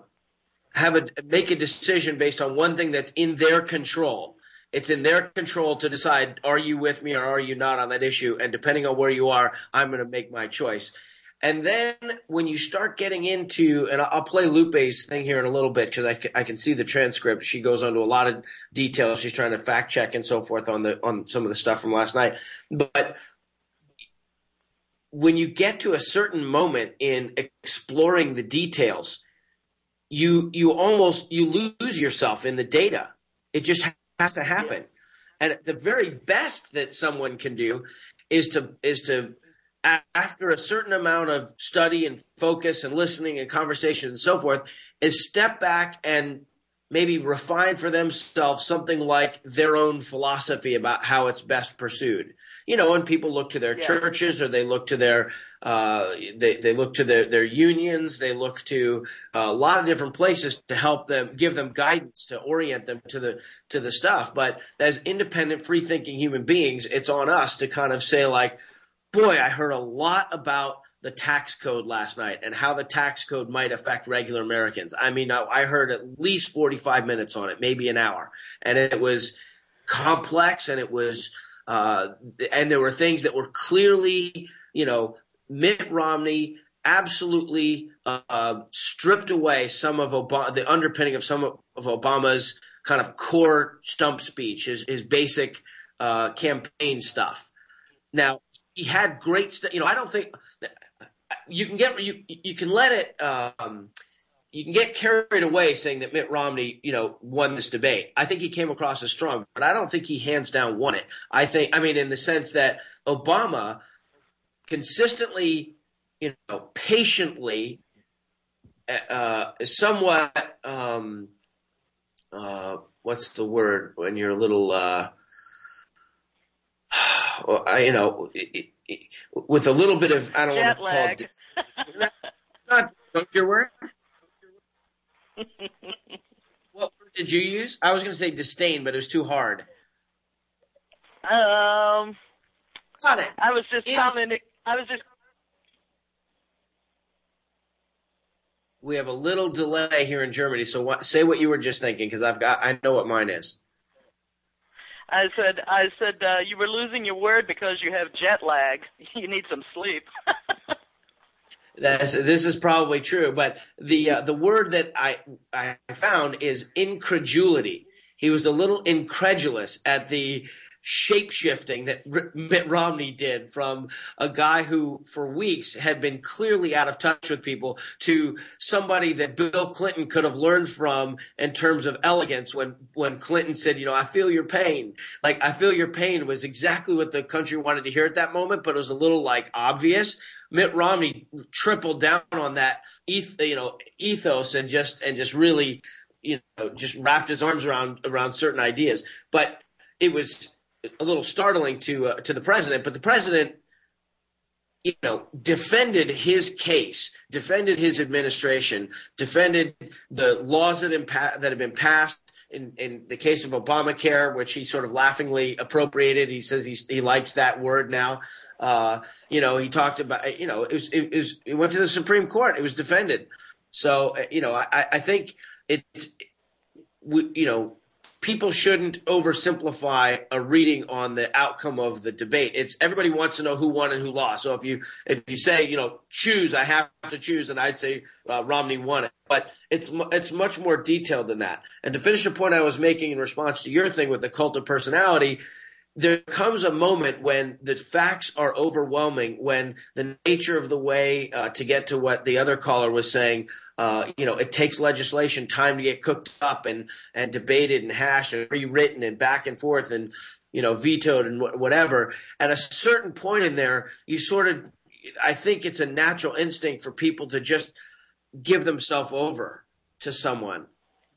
have a make a decision based on one thing that's in their control. It's in their control to decide are you with me or are you not on that issue and depending on where you are, I'm going to make my choice. And then when you start getting into, and I'll play Lupe's thing here in a little bit because I, I can see the transcript. She goes into a lot of details. She's trying to fact check and so forth on the on some of the stuff from last night. But when you get to a certain moment in exploring the details, you you almost you lose yourself in the data. It just has to happen. And the very best that someone can do is to is to after a certain amount of study and focus and listening and conversation and so forth is step back and maybe refine for themselves something like their own philosophy about how it's best pursued. You know, and people look to their Yeah. churches or they look to their uh, they they look to their their unions, they look to uh, a lot of different places to help them give them guidance to orient them to the to the stuff. But as independent, free thinking human beings, it's on us to kind of say like, boy, I heard a lot about the tax code last night and how the tax code might affect regular Americans. I mean, I, I heard at least 45 minutes on it, maybe an hour. And it was complex and it was, uh, and there were things that were clearly, you know, Mitt Romney absolutely uh, stripped away some of Obama, the underpinning of some of, Obama's kind of core stump speech, his, his basic uh, campaign stuff. Now, he had great stuff. You know, I don't think you can get you you can let it um, you can get carried away saying that Mitt Romney, you know, won this debate. I think he came across as strong, but I don't think he hands down won it. I think, I mean, in the sense that Obama consistently, you know, patiently, uh, somewhat, um, uh, what's the word when you're a little, uh, well, I, you know, it, it, with a little bit of, I don't Jet want to call lag. it. It's not don't your word. What word did you use? I was going to say disdain, but it was too hard. Um, Got it. I was just commenting. I was just. We have a little delay here in Germany, so what, say what you were just thinking, because I've got I know what mine is. I said. I said uh, you were losing your word because you have jet lag. You need some sleep. That's, this is probably true, but the uh, the word that I I found is incredulity. He was a little incredulous at the shape shifting that R- Mitt Romney did from a guy who for weeks had been clearly out of touch with people to somebody that Bill Clinton could have learned from in terms of elegance when when Clinton said, you know, I feel your pain. Like I feel your pain was exactly what the country wanted to hear at that moment, but it was a little like obvious. Mitt Romney tripled down on that eth- you know ethos and just and just really you know just wrapped his arms around around certain ideas. But it was a little startling to uh, to the president. But the president, you know, defended his case, defended his administration, defended the laws that impa- that have been passed. In, in the case of Obamacare, which he sort of laughingly appropriated, he says he's, he likes that word now. Uh, you know, he talked about, you know, it was, it was, it went to the Supreme Court. It was defended. So, uh, you know, I, I think it's, we, you know, people shouldn't oversimplify a reading on the outcome of the debate. It's everybody wants to know who won and who lost. So if you if you say you know choose, I have to choose, and I'd say uh, Romney won it. But it's it's much more detailed than that. And to finish the point I was making in response to your thing with the cult of personality, there comes a moment when the facts are overwhelming, when the nature of the way uh, to get to what the other caller was saying, uh, you know, it takes legislation time to get cooked up and, and debated and hashed and rewritten and back and forth and, you know, vetoed and wh- whatever. At a certain point in there, you sort of, I think it's a natural instinct for people to just give themselves over to someone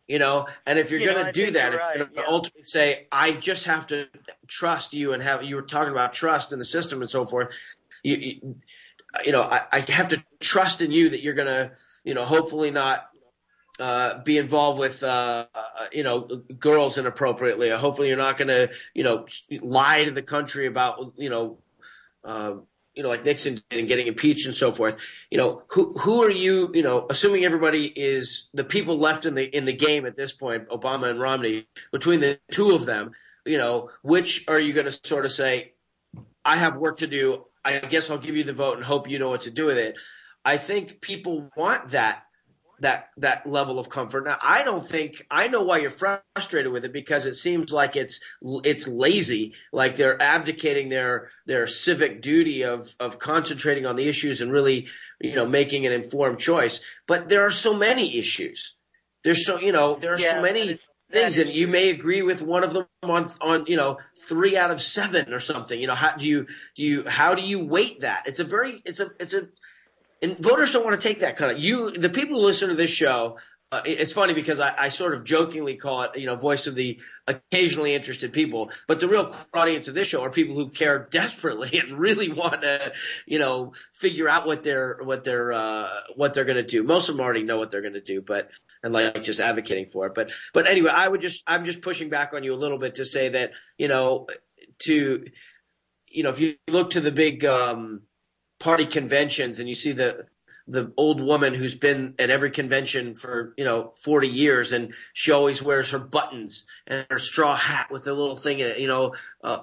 you know and if you're You going to do that if you're going to yeah. ultimately say i just have to trust you and have you were talking about trust in the system and so forth you you, you know I, I have to trust in you that you're going to you know hopefully not uh, be involved with uh, uh, you know girls inappropriately. Hopefully, you're not going to you know lie to the country about you know uh, you know like Nixon did and getting impeached and so forth. You know who who are you? You know, assuming everybody is the people left in the in the game at this point, Obama and Romney. Between the two of them, you know, which are you going to sort of say? I have work to do. I guess I'll give you the vote and hope you know what to do with it. I think people want that that that level of comfort. Now, I don't think I know why you're frustrated with it because it seems like it's it's lazy, like they're abdicating their their civic duty of of concentrating on the issues and really, you know, making an informed choice. But there are so many issues. There's so you know there are Yeah, so many things, and you may agree with one of them on on you know three out of seven or something. You know, how do you do you how do you weight that? It's a very it's a it's a and voters don't want to take that kind of you the people who listen to this show it's funny because I, I, sort of jokingly call it, you know, voice of the occasionally interested people, but the real audience of this show are people who care desperately and really want to, you know, figure out what they're what they're uh, what they're going to do. Most of them already know what they're going to do, but and like just advocating for it. But but anyway, I would just I'm just pushing back on you a little bit to say that you know to you know if you look to the big um, party conventions and you see the the old woman who's been at every convention for you know 40 years and she always wears her buttons and her straw hat with a little thing in it you know uh,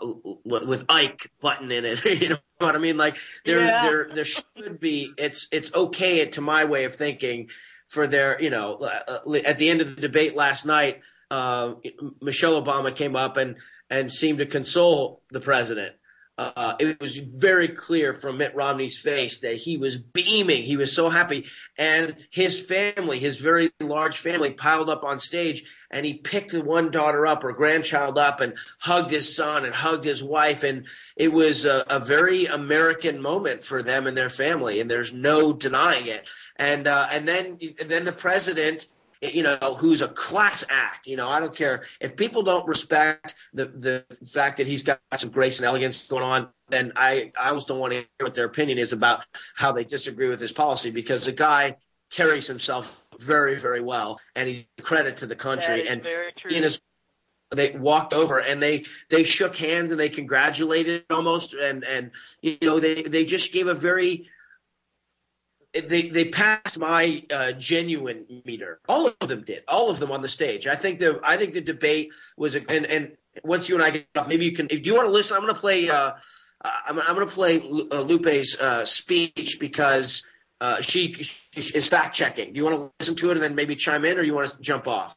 with ike button in it you know what i mean like there yeah. there there should be it's it's okay to my way of thinking for their you know uh, uh at the end of the debate last night uh, michelle obama came up and and seemed to console the president uh, it was very clear from Mitt Romney's face that he was beaming. He was so happy. And his family, his very large family, piled up on stage and he picked the one daughter up or grandchild up and hugged his son and hugged his wife. And it was a, a very American moment for them and their family. And there's no denying it. And, uh, and then, and then the president you know, who's a class act. You know, I don't care if people don't respect the the fact that he's got some grace and elegance going on. Then I I almost don't want to hear what their opinion is about how they disagree with his policy because the guy carries himself very very well and he's a credit to the country and and his they walked over and they they shook hands and they congratulated almost and and you know they they just gave a very they they passed my uh, genuine meter. All of them did. All of them on the stage. I think the I think the debate was a, and and once you and I get off, maybe you can. If you want to listen, I'm going to play. Uh, I'm, I'm going to play uh, Lupe's uh, speech because uh, she, she is fact checking. Do you want to listen to it and then maybe chime in, or you want to jump off?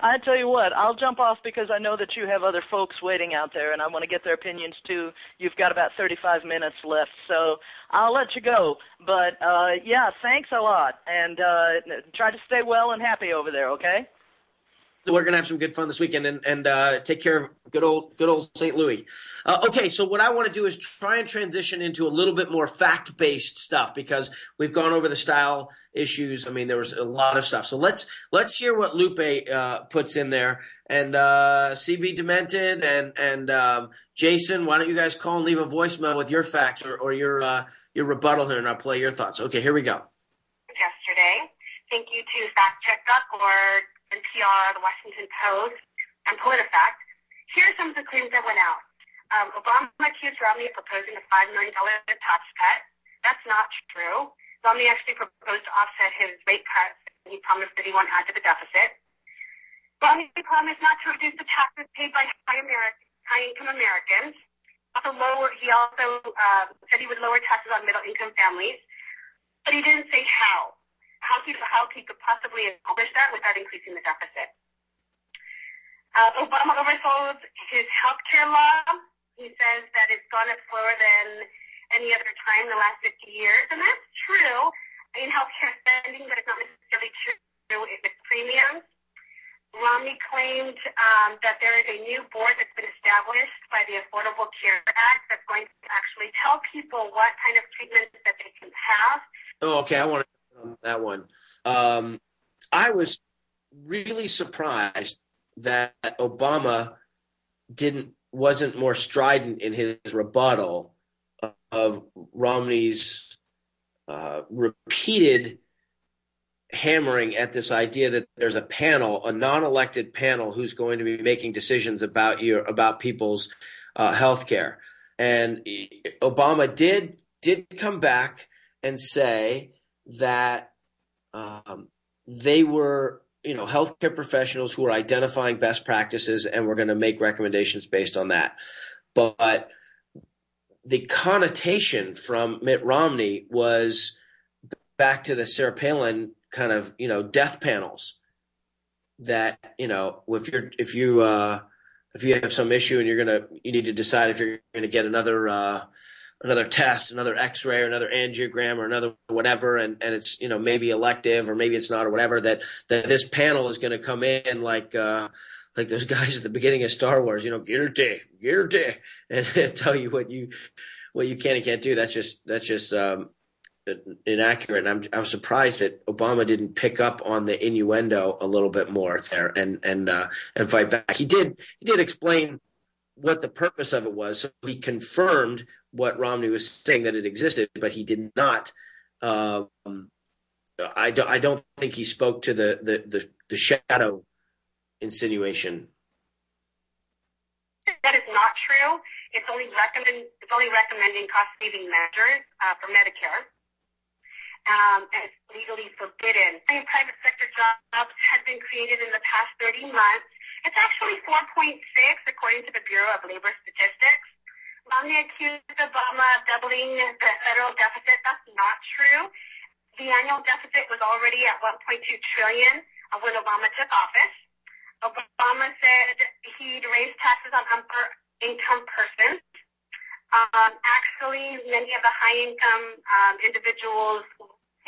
I tell you what, I'll jump off because I know that you have other folks waiting out there, and I want to get their opinions too. You've got about 35 minutes left, so I'll let you go. But uh, yeah, thanks a lot, and uh, try to stay well and happy over there. Okay we're gonna have some good fun this weekend and, and uh, take care of good old good old St. Louis. Uh, okay, so what I want to do is try and transition into a little bit more fact based stuff because we've gone over the style issues. I mean, there was a lot of stuff. So let's let's hear what Lupe uh, puts in there. And uh, CB Demented and and um, Jason, why don't you guys call and leave a voicemail with your facts or, or your uh, your rebuttal here, and I'll play your thoughts. Okay, here we go. Yesterday, thank you to factcheck.org NPR, The Washington Post, and PolitiFact. Here are some of the claims that went out. Um, Obama accused Romney of proposing a $5 million tax cut. That's not true. Romney actually proposed to offset his rate cuts. He promised that he won't add to the deficit. Romney promised not to reduce the taxes paid by high, Ameri- high income Americans. Also lower, he also uh, said he would lower taxes on middle income families, but he didn't say how how he, how he could possibly accomplish that without increasing the deficit. Uh, Obama oversold his health care law. He says that it's gone up slower than any other time in the last 50 years, and that's true in healthcare spending, but it's not necessarily true with premiums. Romney claimed um, that there is a new board that's been established by the Affordable Care Act that's going to actually tell people what kind of treatments that they can have. Oh, okay. I want to on that one. Um, I was really surprised that Obama didn't wasn't more strident in his rebuttal of Romney's uh, repeated hammering at this idea that there's a panel, a non-elected panel, who's going to be making decisions about your about people's uh, health care. And Obama did did come back and say that um, they were you know healthcare professionals who were identifying best practices and were going to make recommendations based on that. But the connotation from Mitt Romney was back to the Sarah Palin kind of you know death panels that you know if you're if you uh, if you have some issue and you're gonna you need to decide if you're gonna get another uh, another test, another X-ray, or another angiogram, or another whatever, and and it's you know maybe elective or maybe it's not or whatever. That that this panel is going to come in like. Uh, like those guys at the beginning of Star Wars, you know, her day, and tell you what you what you can and can't do. That's just that's just um, inaccurate. And I'm, I was surprised that Obama didn't pick up on the innuendo a little bit more there and and uh, and fight back. He did he did explain what the purpose of it was. So he confirmed what Romney was saying that it existed, but he did not. Um, I, do, I don't think he spoke to the, the, the, the shadow insinuation. That is not true. It's only recommend it's only recommending cost saving measures uh, for Medicare. Um, and it's legally forbidden. Private sector jobs have been created in the past 30 months. It's actually 4.6 according to the Bureau of Labor Statistics. Romney accused Obama of doubling the federal deficit. That's not true. The annual deficit was already at 1.2 trillion uh, when Obama took office. Obama said he'd raise taxes on upper income persons. Um, actually, many of the high income um, individuals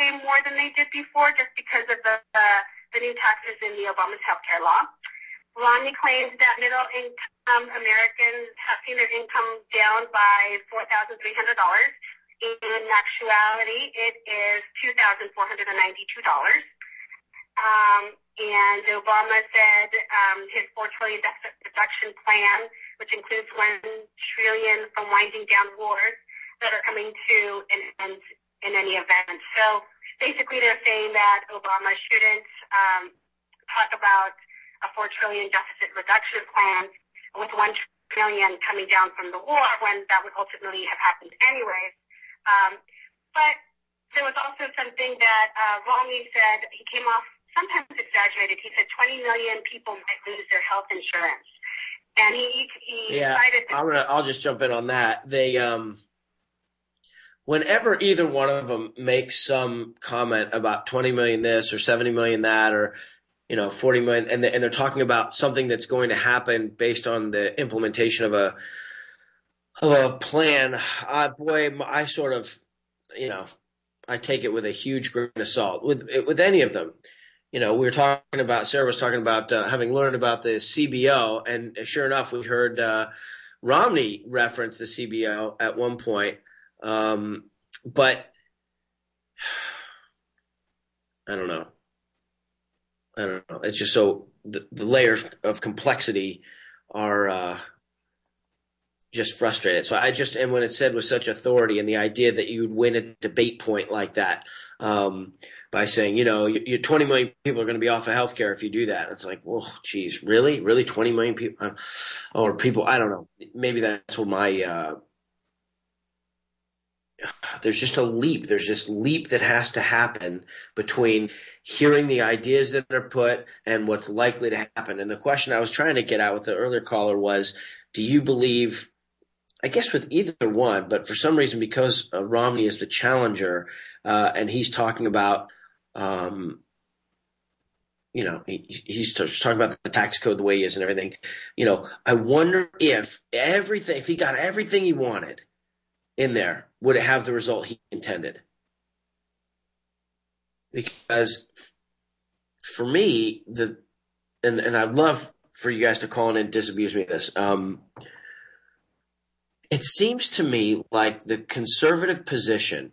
pay more than they did before just because of the, uh, the new taxes in the Obama's health care law. Romney claims that middle income Americans have seen their income down by $4,300. In actuality, it is $2,492. Um, and Obama said um, his four trillion deficit reduction plan, which includes 1 trillion from winding down wars that are coming to an end in any event. So basically, they're saying that Obama shouldn't um, talk about a four trillion deficit reduction plan with one trillion coming down from the war when that would ultimately have happened anyways. Um, but there was also something that uh, Romney said. He came off sometimes exaggerated. He said 20 million people might lose their health insurance. And he, he yeah, I'm gonna. I'll just jump in on that. They, um, whenever either one of them makes some comment about 20 million this or 70 million that, or you know 40 million, and, and they're talking about something that's going to happen based on the implementation of a of a plan. Uh, boy, I sort of, you know, I take it with a huge grain of salt with with any of them you know, we were talking about, Sarah was talking about uh, having learned about the CBO, and sure enough, we heard uh, Romney reference the CBO at one point. Um, but I don't know. I don't know. It's just so the, the layers of complexity are uh, just frustrated. So I just, and when it's said with such authority, and the idea that you would win a debate point like that, um, by saying, you know, you 20 million people are going to be off of healthcare if you do that. It's like, well, geez, really, really, 20 million people, uh, or people, I don't know. Maybe that's what my. Uh, there's just a leap. There's this leap that has to happen between hearing the ideas that are put and what's likely to happen. And the question I was trying to get at with the earlier caller was, do you believe I guess with either one, but for some reason, because uh, Romney is the challenger, uh, and he's talking about, um, you know, he, he's talking about the tax code the way he is and everything. You know, I wonder if everything, if he got everything he wanted in there, would it have the result he intended? Because for me, the and and I'd love for you guys to call in and disabuse me of this. Um, it seems to me like the conservative position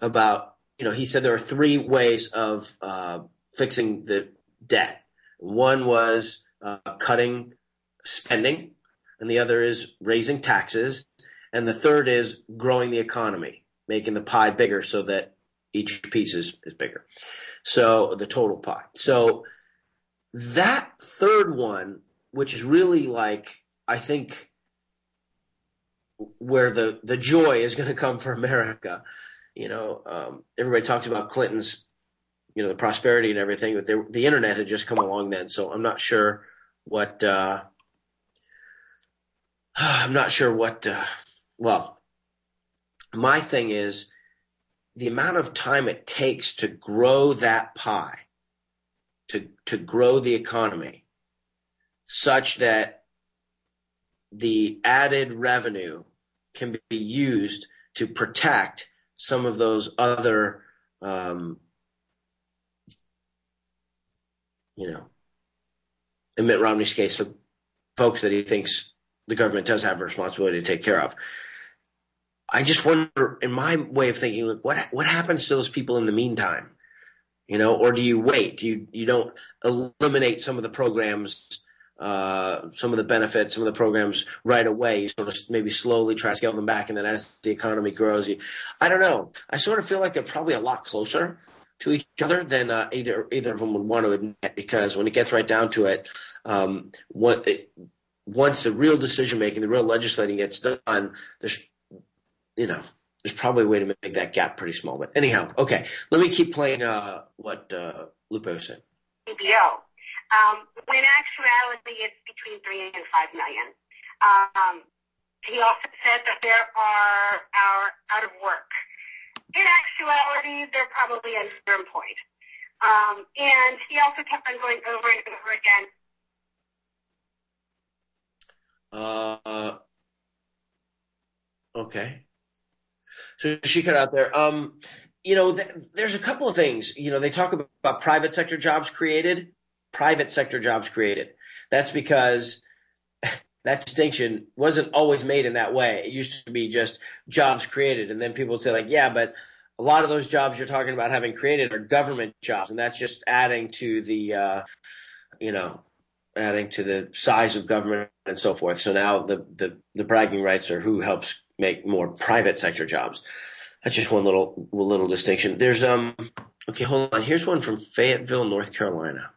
about you know he said there are three ways of uh, fixing the debt. One was uh, cutting spending, and the other is raising taxes, and the third is growing the economy, making the pie bigger so that each piece is, is bigger. So the total pie. So that third one, which is really like I think where the the joy is going to come for America. You know, um, everybody talks about Clinton's, you know, the prosperity and everything, but they, the internet had just come along then, so I'm not sure what. Uh, I'm not sure what. Uh, well, my thing is the amount of time it takes to grow that pie, to to grow the economy, such that the added revenue can be used to protect some of those other, um, you know, in Mitt Romney's case, the folks that he thinks the government does have a responsibility to take care of. I just wonder, in my way of thinking, like what what happens to those people in the meantime? You know, or do you wait? Do you you don't eliminate some of the programs, uh, some of the benefits, some of the programs right away? You sort of maybe slowly try to scale them back, and then as the economy grows, you, I don't know. I sort of feel like they're probably a lot closer to each other than uh, either either of them would want to admit. Because when it gets right down to it, um, what it, once the real decision making, the real legislating gets done, there's you know, there's probably a way to make that gap pretty small. But anyhow, okay, let me keep playing uh, what uh, was saying. CBO. Um, when actuality, it's between three and five million. Um, he also said that there are our out of work. In actuality, they're probably underemployed. Um, and he also kept on going over and over again. Uh, okay. So she cut out there. Um, you know, th- there's a couple of things. You know, they talk about, about private sector jobs created, private sector jobs created. That's because that distinction wasn't always made in that way. It used to be just jobs created, and then people would say like, yeah, but a lot of those jobs you're talking about having created are government jobs, and that's just adding to the, uh, you know, adding to the size of government and so forth. So now the the, the bragging rights are who helps make more private sector jobs. That's just one little little distinction. There's um okay, hold on. Here's one from Fayetteville, North Carolina.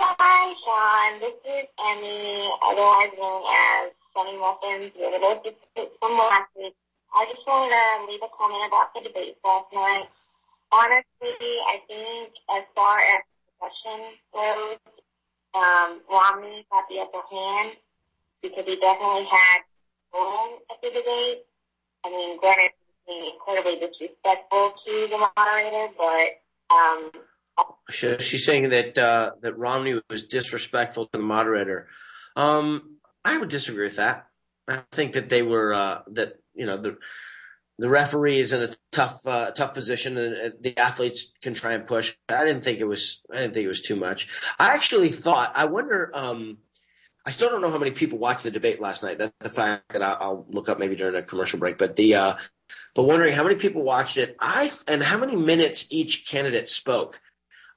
Hi, Sean. This is Emmy, otherwise known as Sunny Muffins. We were both from last week. I just wanted to leave a comment about the debate last night. Honestly, I think as far as discussion goes, um, Romney got the upper hand because he definitely had room at the debate. I mean, granted, being incredibly disrespectful to the moderator, but um, she's saying that uh, that Romney was disrespectful to the moderator. Um, I would disagree with that. I think that they were uh, that you know the the referee is in a tough uh, tough position, and the athletes can try and push. I didn't think it was I didn't think it was too much. I actually thought I wonder. Um, I still don't know how many people watched the debate last night. That's the fact that I'll look up maybe during a commercial break. But the uh, but wondering how many people watched it. I and how many minutes each candidate spoke.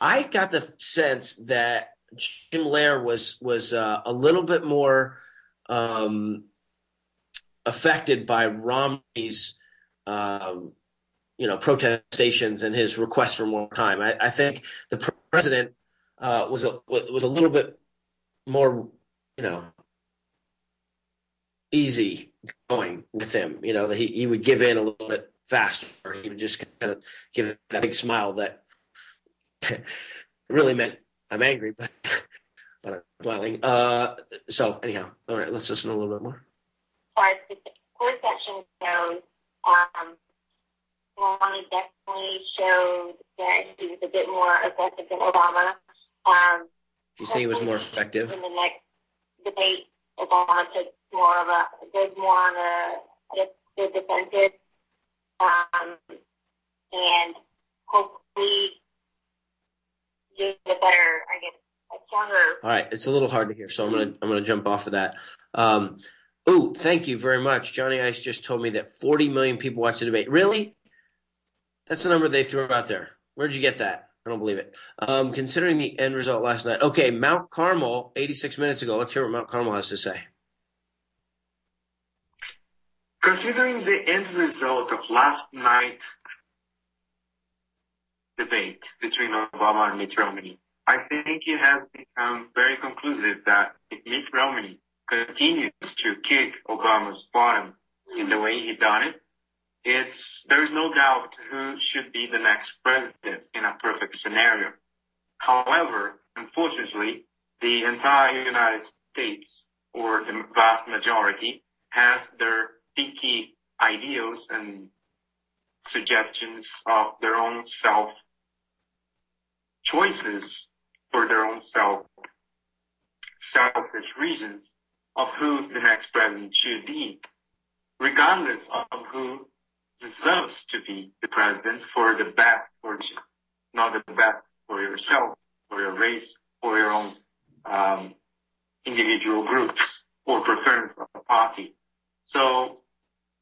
I got the sense that Jim Lehrer was was uh, a little bit more um, affected by Romney's um, you know protestations and his request for more time. I, I think the president uh, was a was a little bit more you know, easy going with him. You know, that he, he would give in a little bit faster. He would just kind of give that big smile that really meant I'm angry, but but I'm smiling. Uh, so anyhow, all right, let's listen a little bit more. As the court section goes, um, Romney definitely showed that he was a bit more effective than Obama. Um, you say he was more effective? In the next debate Obama took more of a did more on a, a the defensive, um, and hopefully get a better, I guess, a stronger. All right, it's a little hard to hear, so I'm gonna I'm gonna jump off of that. Um, oh, thank you very much. Johnny Ice just told me that 40 million people watch the debate. Really? That's the number they threw out there. Where'd you get that? I don't believe it. Um, considering the end result last night. Okay, Mount Carmel, 86 minutes ago. Let's hear what Mount Carmel has to say. Considering the end result of last night's debate between Obama and Mitt Romney, I think it has become very conclusive that if Mitt Romney continues to kick Obama's bottom in the way he done it, it's there's no doubt who should be the next president in a perfect scenario. However, unfortunately, the entire United States, or the vast majority, has their picky ideals and suggestions of their own self choices for their own self selfish reasons of who the next president should be, regardless of who deserves to be the president for the best for you, not the best for yourself, for your race, for your own um, individual groups. or preference of a party. So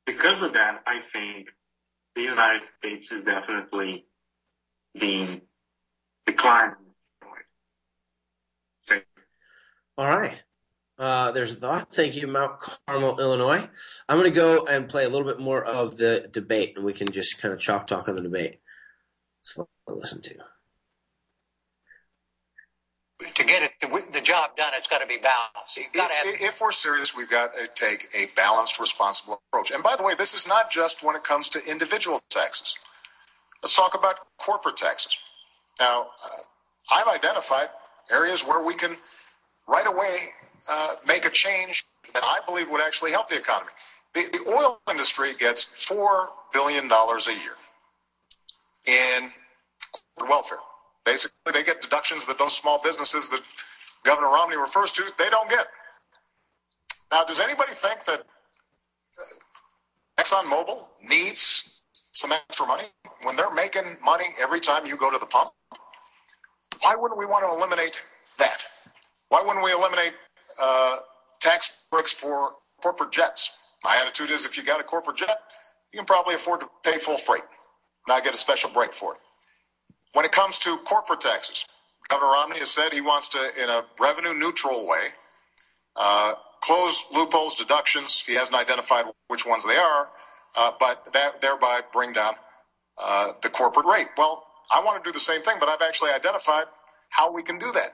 because of that, I think the United States is definitely being declining. All right. Uh, there's a thought. Thank you, Mount Carmel, Illinois. I'm going to go and play a little bit more of the debate, and we can just kind of chalk talk on the debate. It's fun to listen to. To get it, the, the job done, it's got to be balanced. You've got to have If, if we're serious, we've got to take a balanced, responsible approach. And by the way, this is not just when it comes to individual taxes. Let's talk about corporate taxes. Now, uh, I've identified areas where we can right away uh, make a change that I believe would actually help the economy. The, the oil industry gets $4 billion a year in welfare. Basically, they get deductions that those small businesses that Governor Romney refers to, they don't get. Now, does anybody think that ExxonMobil needs some extra money when they're making money every time you go to the pump? Why wouldn't we want to eliminate that? Why wouldn't we eliminate uh, tax breaks for corporate jets? My attitude is if you got a corporate jet, you can probably afford to pay full freight, not get a special break for it. When it comes to corporate taxes, Governor Romney has said he wants to, in a revenue neutral way, uh, close loopholes, deductions. He hasn't identified which ones they are, uh, but that, thereby bring down uh, the corporate rate. Well, I want to do the same thing, but I've actually identified how we can do that.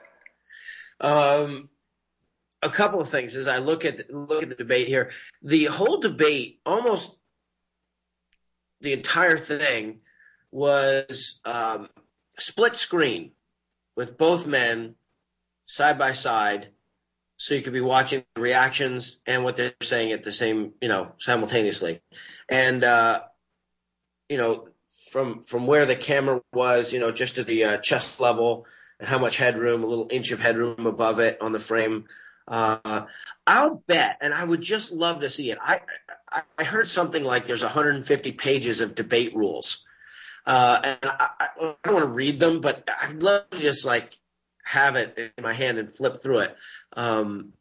Um, a couple of things as I look at the, look at the debate here. The whole debate, almost the entire thing, was um, split screen with both men side by side, so you could be watching the reactions and what they're saying at the same, you know, simultaneously. And uh, you know, from from where the camera was, you know, just at the uh, chest level and how much headroom, a little inch of headroom above it on the frame. Uh, I'll bet, and I would just love to see it. I I, I heard something like there's 150 pages of debate rules, uh, and I, I don't want to read them, but I'd love to just like have it in my hand and flip through it, um,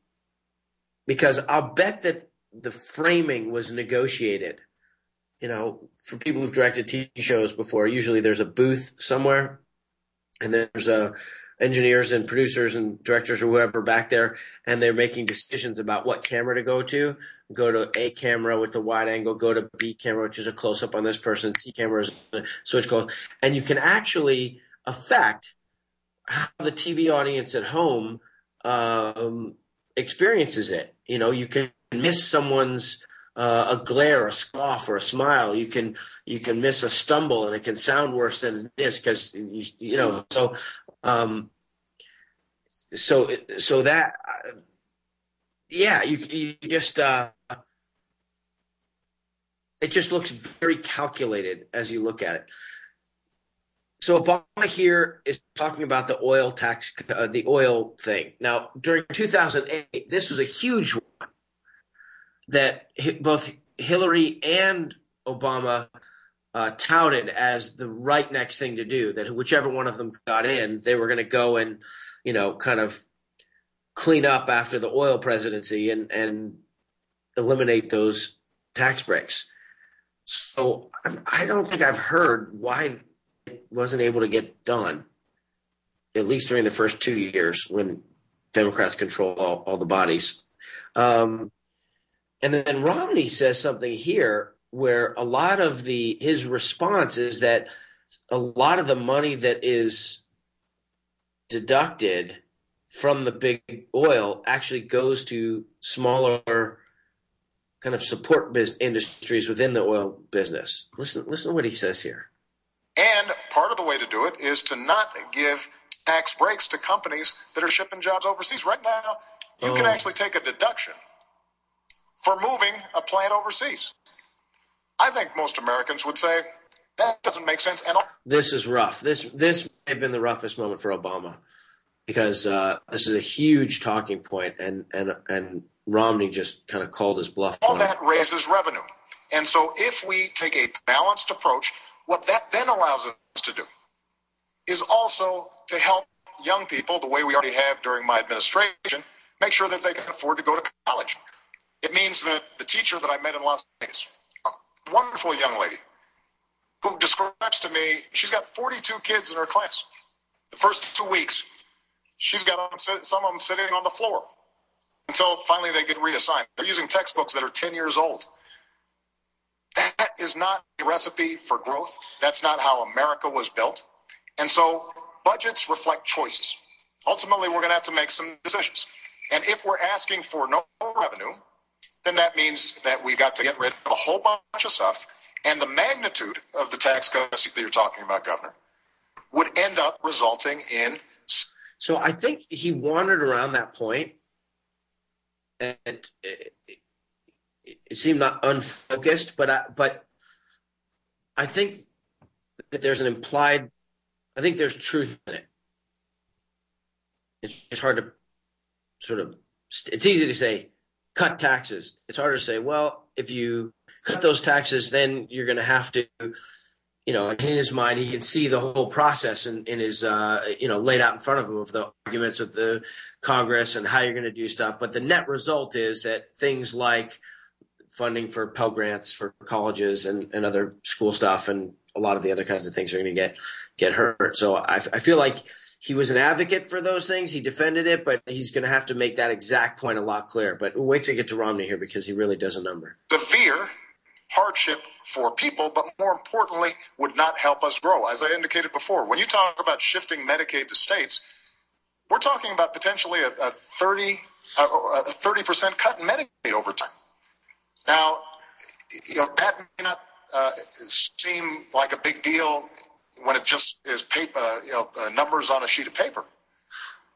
because I'll bet that the framing was negotiated. You know, for people who've directed TV shows before, usually there's a booth somewhere, and there's a engineers and producers and directors or whoever back there, and they're making decisions about what camera to go to. Go to A camera with the wide angle, go to B camera, which is a close up on this person, C camera is switch close. And you can actually affect how the TV audience at home um, experiences it. You know, you can miss someone's uh, a glare, a scoff, or a smile. You can you can miss a stumble, and it can sound worse than it is because you, you know. So um, so so that yeah, you you just uh, it just looks very calculated as you look at it. So Obama here is talking about the oil tax, uh, the oil thing. Now, during 2008, this was a huge one that both Hillary and Obama uh, touted as the right next thing to do. That whichever one of them got in, they were going to go and, you know, kind of clean up after the oil presidency and and eliminate those tax breaks. So I don't think I've heard why it wasn't able to get done, at least during the first two years when Democrats control all, all the bodies. Um, and then Romney says something here where a lot of the his response is that a lot of the money that is deducted from the big oil actually goes to smaller kind of support biz- industries within the oil business. Listen, listen to what he says here. And part of the way to do it is to not give tax breaks to companies that are shipping jobs overseas. Right now, you oh. can actually take a deduction for moving a plant overseas. I think most Americans would say that doesn't make sense. And this is rough. This this may have been the roughest moment for Obama because uh, this is a huge talking point, and and and Romney just kind of called his bluff. All that raises revenue, and so if we take a balanced approach, what that then allows us to do is also to help young people the way we already have during my administration make sure that they can afford to go to college. It means that the teacher that I met in Las Vegas, wonderful young lady, who describes to me she's got 42 kids in her class. The first two weeks, she's got some of them sitting on the floor until finally they get reassigned. They're using textbooks that are 10 years old. That is not a recipe for growth. That's not how America was built. And so budgets reflect choices. Ultimately, we're going to have to make some decisions. And if we're asking for no revenue, then that means that we've got to get rid of a whole bunch of stuff. And the magnitude of the tax cuts that you're talking about, Governor, would end up resulting in. So I think he wandered around that point, and it, seemed not unfocused, but I, but I think that there's an implied. I think there's truth in it. It's just hard to sort of. It's easy to say cut taxes. It's harder to say, well, if you cut those taxes, then you're going to have to, you know, in his mind, he can see the whole process in, in his, uh, you know, laid out in front of him of the arguments with the Congress and how you're going to do stuff. But the net result is that things like funding for Pell Grants for colleges and, and other school stuff and a lot of the other kinds of things are going to get get hurt. So I, I feel like he was an advocate for those things. He defended it, but he's going to have to make that exact point a lot clearer. But wait till we get to Romney here because he really does a number. Severe hardship for people, but more importantly, would not help us grow. As I indicated before, when you talk about shifting Medicaid to states, we're talking about potentially a, a 30 a 30% cut in Medicaid over time. Now, you know, that may not uh, seem like a big deal when it just is paper, you know, uh, numbers on a sheet of paper.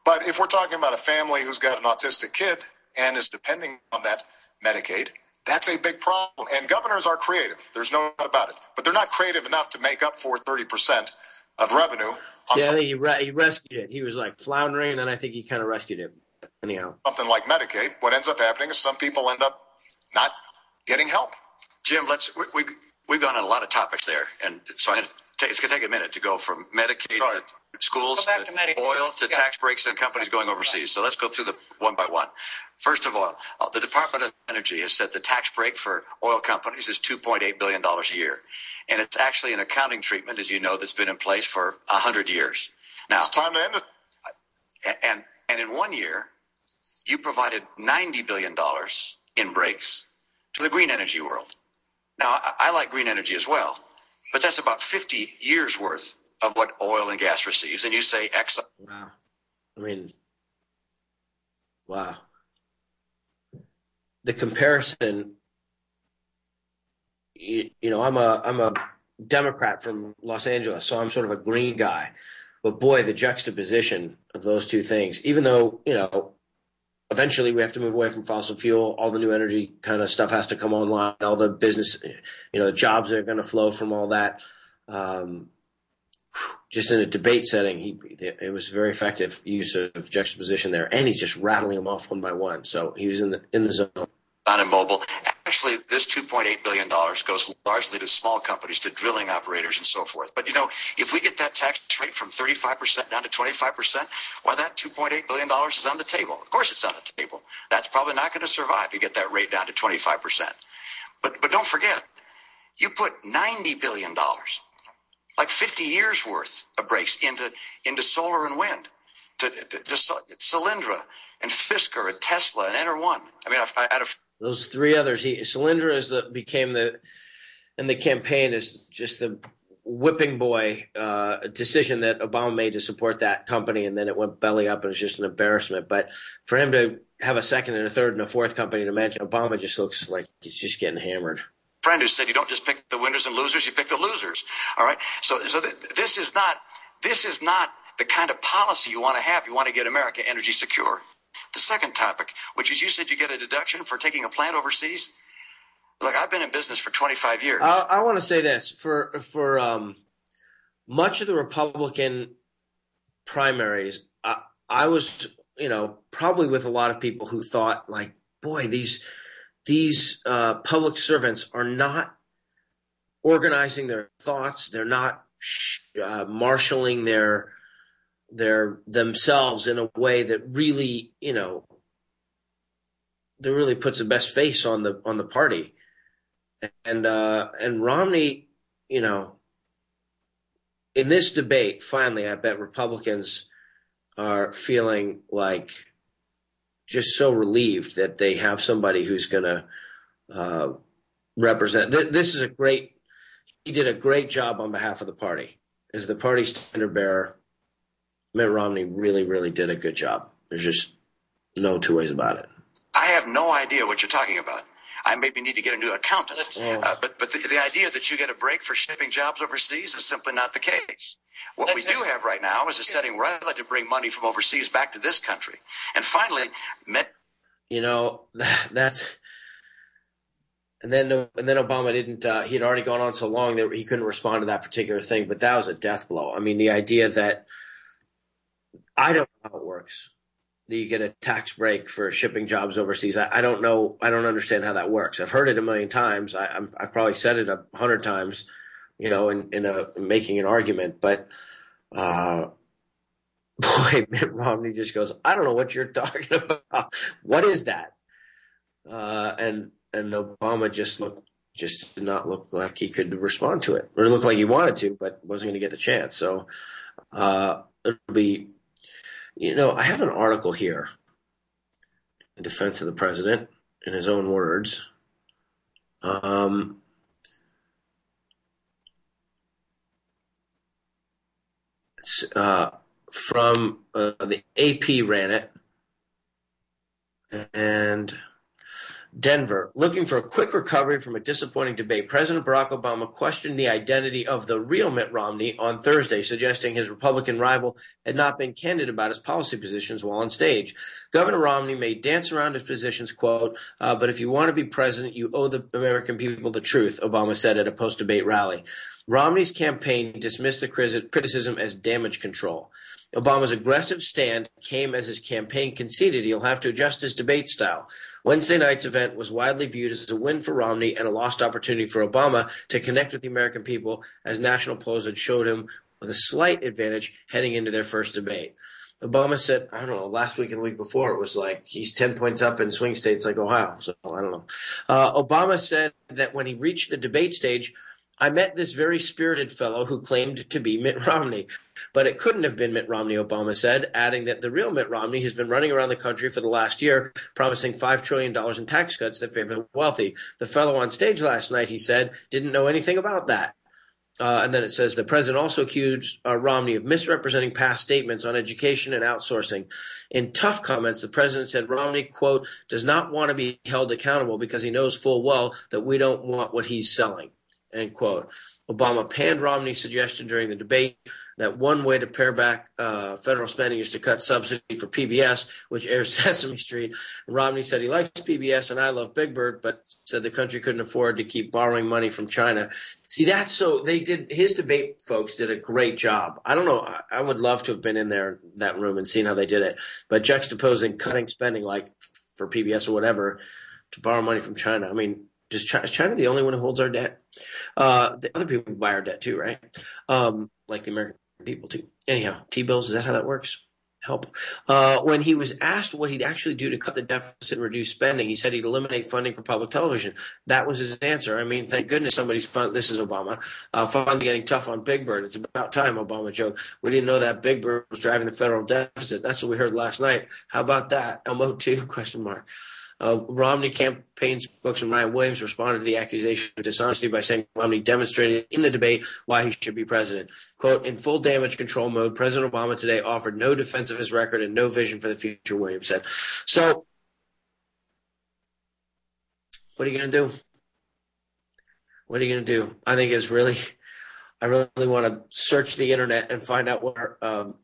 But if we're talking about a family who's got an autistic kid and is depending on that Medicaid, that's a big problem. And governors are creative. There's no doubt about it. But they're not creative enough to make up for 30% of revenue. See, I think he, re- he rescued it. He was like floundering, and then I think he kind of rescued it. Anyhow. Something like Medicaid. What ends up happening is some people end up not getting help. Jim, let's we, we we've gone on a lot of topics there, and so I, it's going to take a minute to go from Medicaid to schools to, to oil to yeah. tax breaks and companies going overseas. So let's go through the one by one. First of all, uh, the Department of Energy has said the tax break for oil companies is $2.8 billion a year. And it's actually an accounting treatment, as you know, that's been in place for 100 years. Now, it's time to end it. And, and in one year, you provided $90 billion in breaks to the green energy world. Now, I, I like green energy as well, but that's about 50 years worth of what oil and gas receives. And you say Exxon. Wow. I mean, wow. The comparison, you, you know, I'm a I'm a Democrat from Los Angeles, so I'm sort of a green guy. But boy, the juxtaposition of those two things, even though, you know, eventually we have to move away from fossil fuel. All the new energy kind of stuff has to come online. All the business, you know, the jobs are going to flow from all that. Um, just in a debate setting, he it was very effective use of juxtaposition there, and he's just rattling them off one by one. So he was in the in the zone. On immobile. Actually, this $2.8 billion goes largely to small companies, to drilling operators and so forth. But, you know, if we get that tax rate from 35% down to 25%, why that $2.8 billion is on the table. Of course it's on the table. That's probably not going to survive if you get that rate down to 25%. But, but don't forget, you put $90 billion, like 50 years worth of breaks into, into solar and wind. To, to, to Solyndra and Fisker and Tesla and Ener1. I mean, I, I, those three others. He Solyndra is the became the and the campaign is just the whipping boy uh, decision that Obama made to support that company, and then it went belly up and was just an embarrassment. But for him to have a second and a third and a fourth company to mention, Obama just looks like he's just getting hammered. Friend who said you don't just pick the winners and losers, you pick the losers. All right. So, so th- this is not this is not the kind of policy you want to have. You want to get America energy secure. The second topic, which is you said you get a deduction for taking a plant overseas. Look, I've been in business for 25 years. I, I want to say this for for um, much of the Republican primaries. I, I was, you know, probably with a lot of people who thought, like, boy, these these uh, public servants are not organizing their thoughts. They're not uh, marshaling their their themselves in a way that really, you know, that really puts the best face on the on the party. And uh, and Romney, you know, in this debate, finally, I bet Republicans are feeling like just so relieved that they have somebody who's going to uh, represent. Th- this is a great. He did a great job on behalf of the party. As the party standard bearer, Mitt Romney really, really did a good job. There's just no two ways about it. I have no idea what you're talking about. I maybe need to get a new accountant. Uh, but but the, the idea that you get a break for shipping jobs overseas is simply not the case. What we do have right now is a setting where I'd like to bring money from overseas back to this country. And finally, met. You know, that's. And then, and then Obama didn't. Uh, he had already gone on so long that he couldn't respond to that particular thing. But that was a death blow. I mean, the idea that I don't know how it works you get a tax break for shipping jobs overseas. I, I, don't know. I don't understand how that works. I've heard it a million times. I, have probably said it a hundred times, you know, in, in a making an argument. But uh, boy, Mitt Romney just goes, "I don't know what you're talking about. What is that?" Uh, and and Obama just looked just did not look like he could respond to it, or look like he wanted to, but wasn't going to get the chance. So uh, it'll be you know, I have an article here in defense of the president, in his own words. Um, uh, from uh, the AP ran it, and Denver, looking for a quick recovery from a disappointing debate. President Barack Obama questioned the identity of the real Mitt Romney on Thursday, suggesting his Republican rival had not been candid about his policy positions while on stage. Governor Romney may dance around his positions, quote, uh, but if you want to be president, you owe the American people the truth, Obama said at a post debate rally. Romney's campaign dismissed the criticism as damage control. Obama's aggressive stand came as his campaign conceded he'll have to adjust his debate style. Wednesday night's event was widely viewed as a win for Romney and a lost opportunity for Obama to connect with the American people, as national polls had showed him with a slight advantage heading into their first debate. Obama said, I don't know, last week and the week before, it was like he's 10 points up in swing states like Ohio. So I don't know. Uh, Obama said that when he reached the debate stage, I met this very spirited fellow who claimed to be Mitt Romney. But it couldn't have been Mitt Romney, Obama said, adding that the real Mitt Romney has been running around the country for the last year promising $5 trillion in tax cuts that favor the wealthy. The fellow on stage last night, he said, didn't know anything about that. Uh, and then it says the president also accused uh, Romney of misrepresenting past statements on education and outsourcing. In tough comments, the president said Romney, quote, does not want to be held accountable because he knows full well that we don't want what he's selling. End quote. Obama panned Romney's suggestion during the debate that one way to pare back uh, federal spending is to cut subsidy for PBS, which airs Sesame Street. Romney said he likes PBS and I love Big Bird, but said the country couldn't afford to keep borrowing money from China. See, that's so they did his debate folks did a great job. I don't know. I, I would love to have been in there, that room and seen how they did it, but juxtaposing cutting spending like for PBS or whatever to borrow money from China. I mean, is China the only one who holds our debt? Uh, the other people buy our debt too, right? Um, like the American people too. Anyhow, T bills, is that how that works? Help. Uh, when he was asked what he'd actually do to cut the deficit and reduce spending, he said he'd eliminate funding for public television. That was his answer. I mean, thank goodness somebody's fun. This is Obama. Uh, finally getting tough on Big Bird. It's about time, Obama joke. We didn't know that Big Bird was driving the federal deficit. That's what we heard last night. How about that? Elmo two question mark. Uh, Romney campaign spokesman Ryan Williams responded to the accusation of dishonesty by saying Romney demonstrated in the debate why he should be president. Quote, in full damage control mode, President Obama today offered no defense of his record and no vision for the future, Williams said. So, what are you going to do? What are you going to do? I think it's really, I really want to search the internet and find out where um,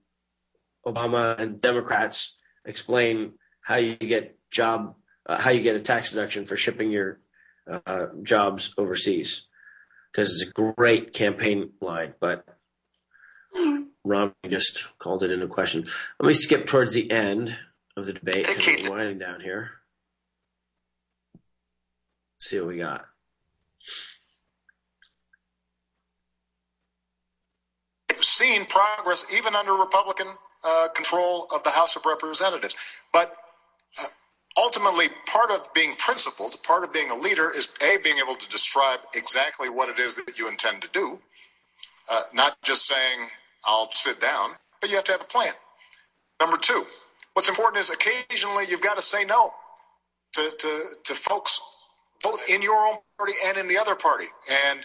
Obama and Democrats explain how you get job uh, how you get a tax deduction for shipping your uh, jobs overseas because it's a great campaign line, but Romney just called it into question. Let me skip towards the end of the debate because we're winding down here. Let's see what we got. Seen progress even under Republican uh, control of the House of Representatives, but ultimately, part of being principled, part of being a leader is A, being able to describe exactly what it is that you intend to do, uh, not just saying, I'll sit down, but you have to have a plan. Number two, what's important is occasionally you've got to say no to, to, to folks both in your own party and in the other party. And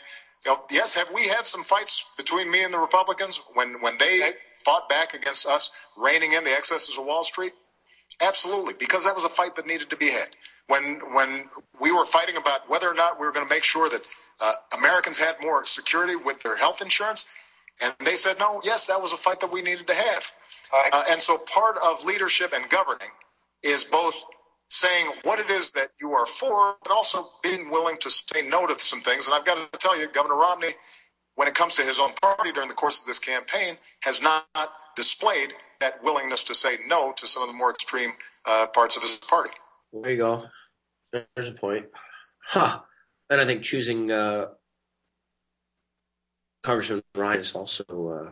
you know, yes, have we had some fights between me and the Republicans when when they fought back against us reining in the excesses of Wall Street? Absolutely, because that was a fight that needed to be had. When when we were fighting about whether or not we were going to make sure that uh, Americans had more security with their health insurance, and they said no. Yes, that was a fight that we needed to have. Uh, and so part of leadership and governing is both saying what it is that you are for, but also being willing to say no to some things. And I've got to tell you, Governor Romney, when it comes to his own party during the course of this campaign, has not displayed that willingness to say no to some of the more extreme uh, parts of his party. There you go. There's a point. Huh. And I think choosing uh, Congressman Ryan is also. Uh,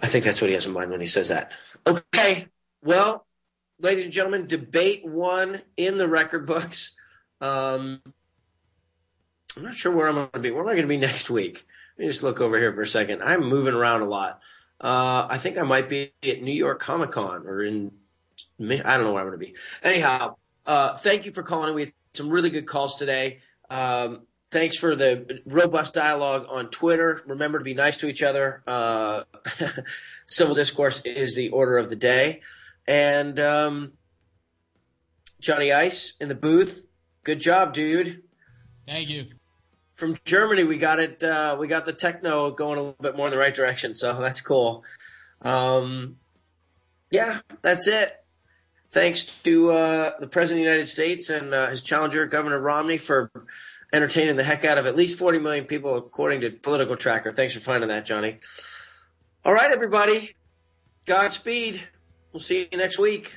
I think that's what he has in mind when he says that. Okay. Well, ladies and gentlemen, debate one in the record books. Um, I'm not sure where I'm going to be. Where am I going to be next week? Let me just look over here for a second. I'm moving around a lot. Uh, I think I might be at New York Comic Con or in, I don't know where I'm going to be. Anyhow, uh, thank you for calling. We had some really good calls today. Um, thanks for the robust dialogue on Twitter. Remember to be nice to each other. Uh, civil discourse is the order of the day. And um, Johnny Ice in the booth. Good job, dude. Thank you. From Germany, we got it. Uh, we got the techno going a little bit more in the right direction, so that's cool. Um, yeah, that's it. Thanks to uh, the President of the United States and uh, his challenger, Governor Romney, for entertaining the heck out of at least 40 million people, according to Political Tracker. Thanks for finding that, Johnny. All right, everybody. Godspeed. We'll see you next week.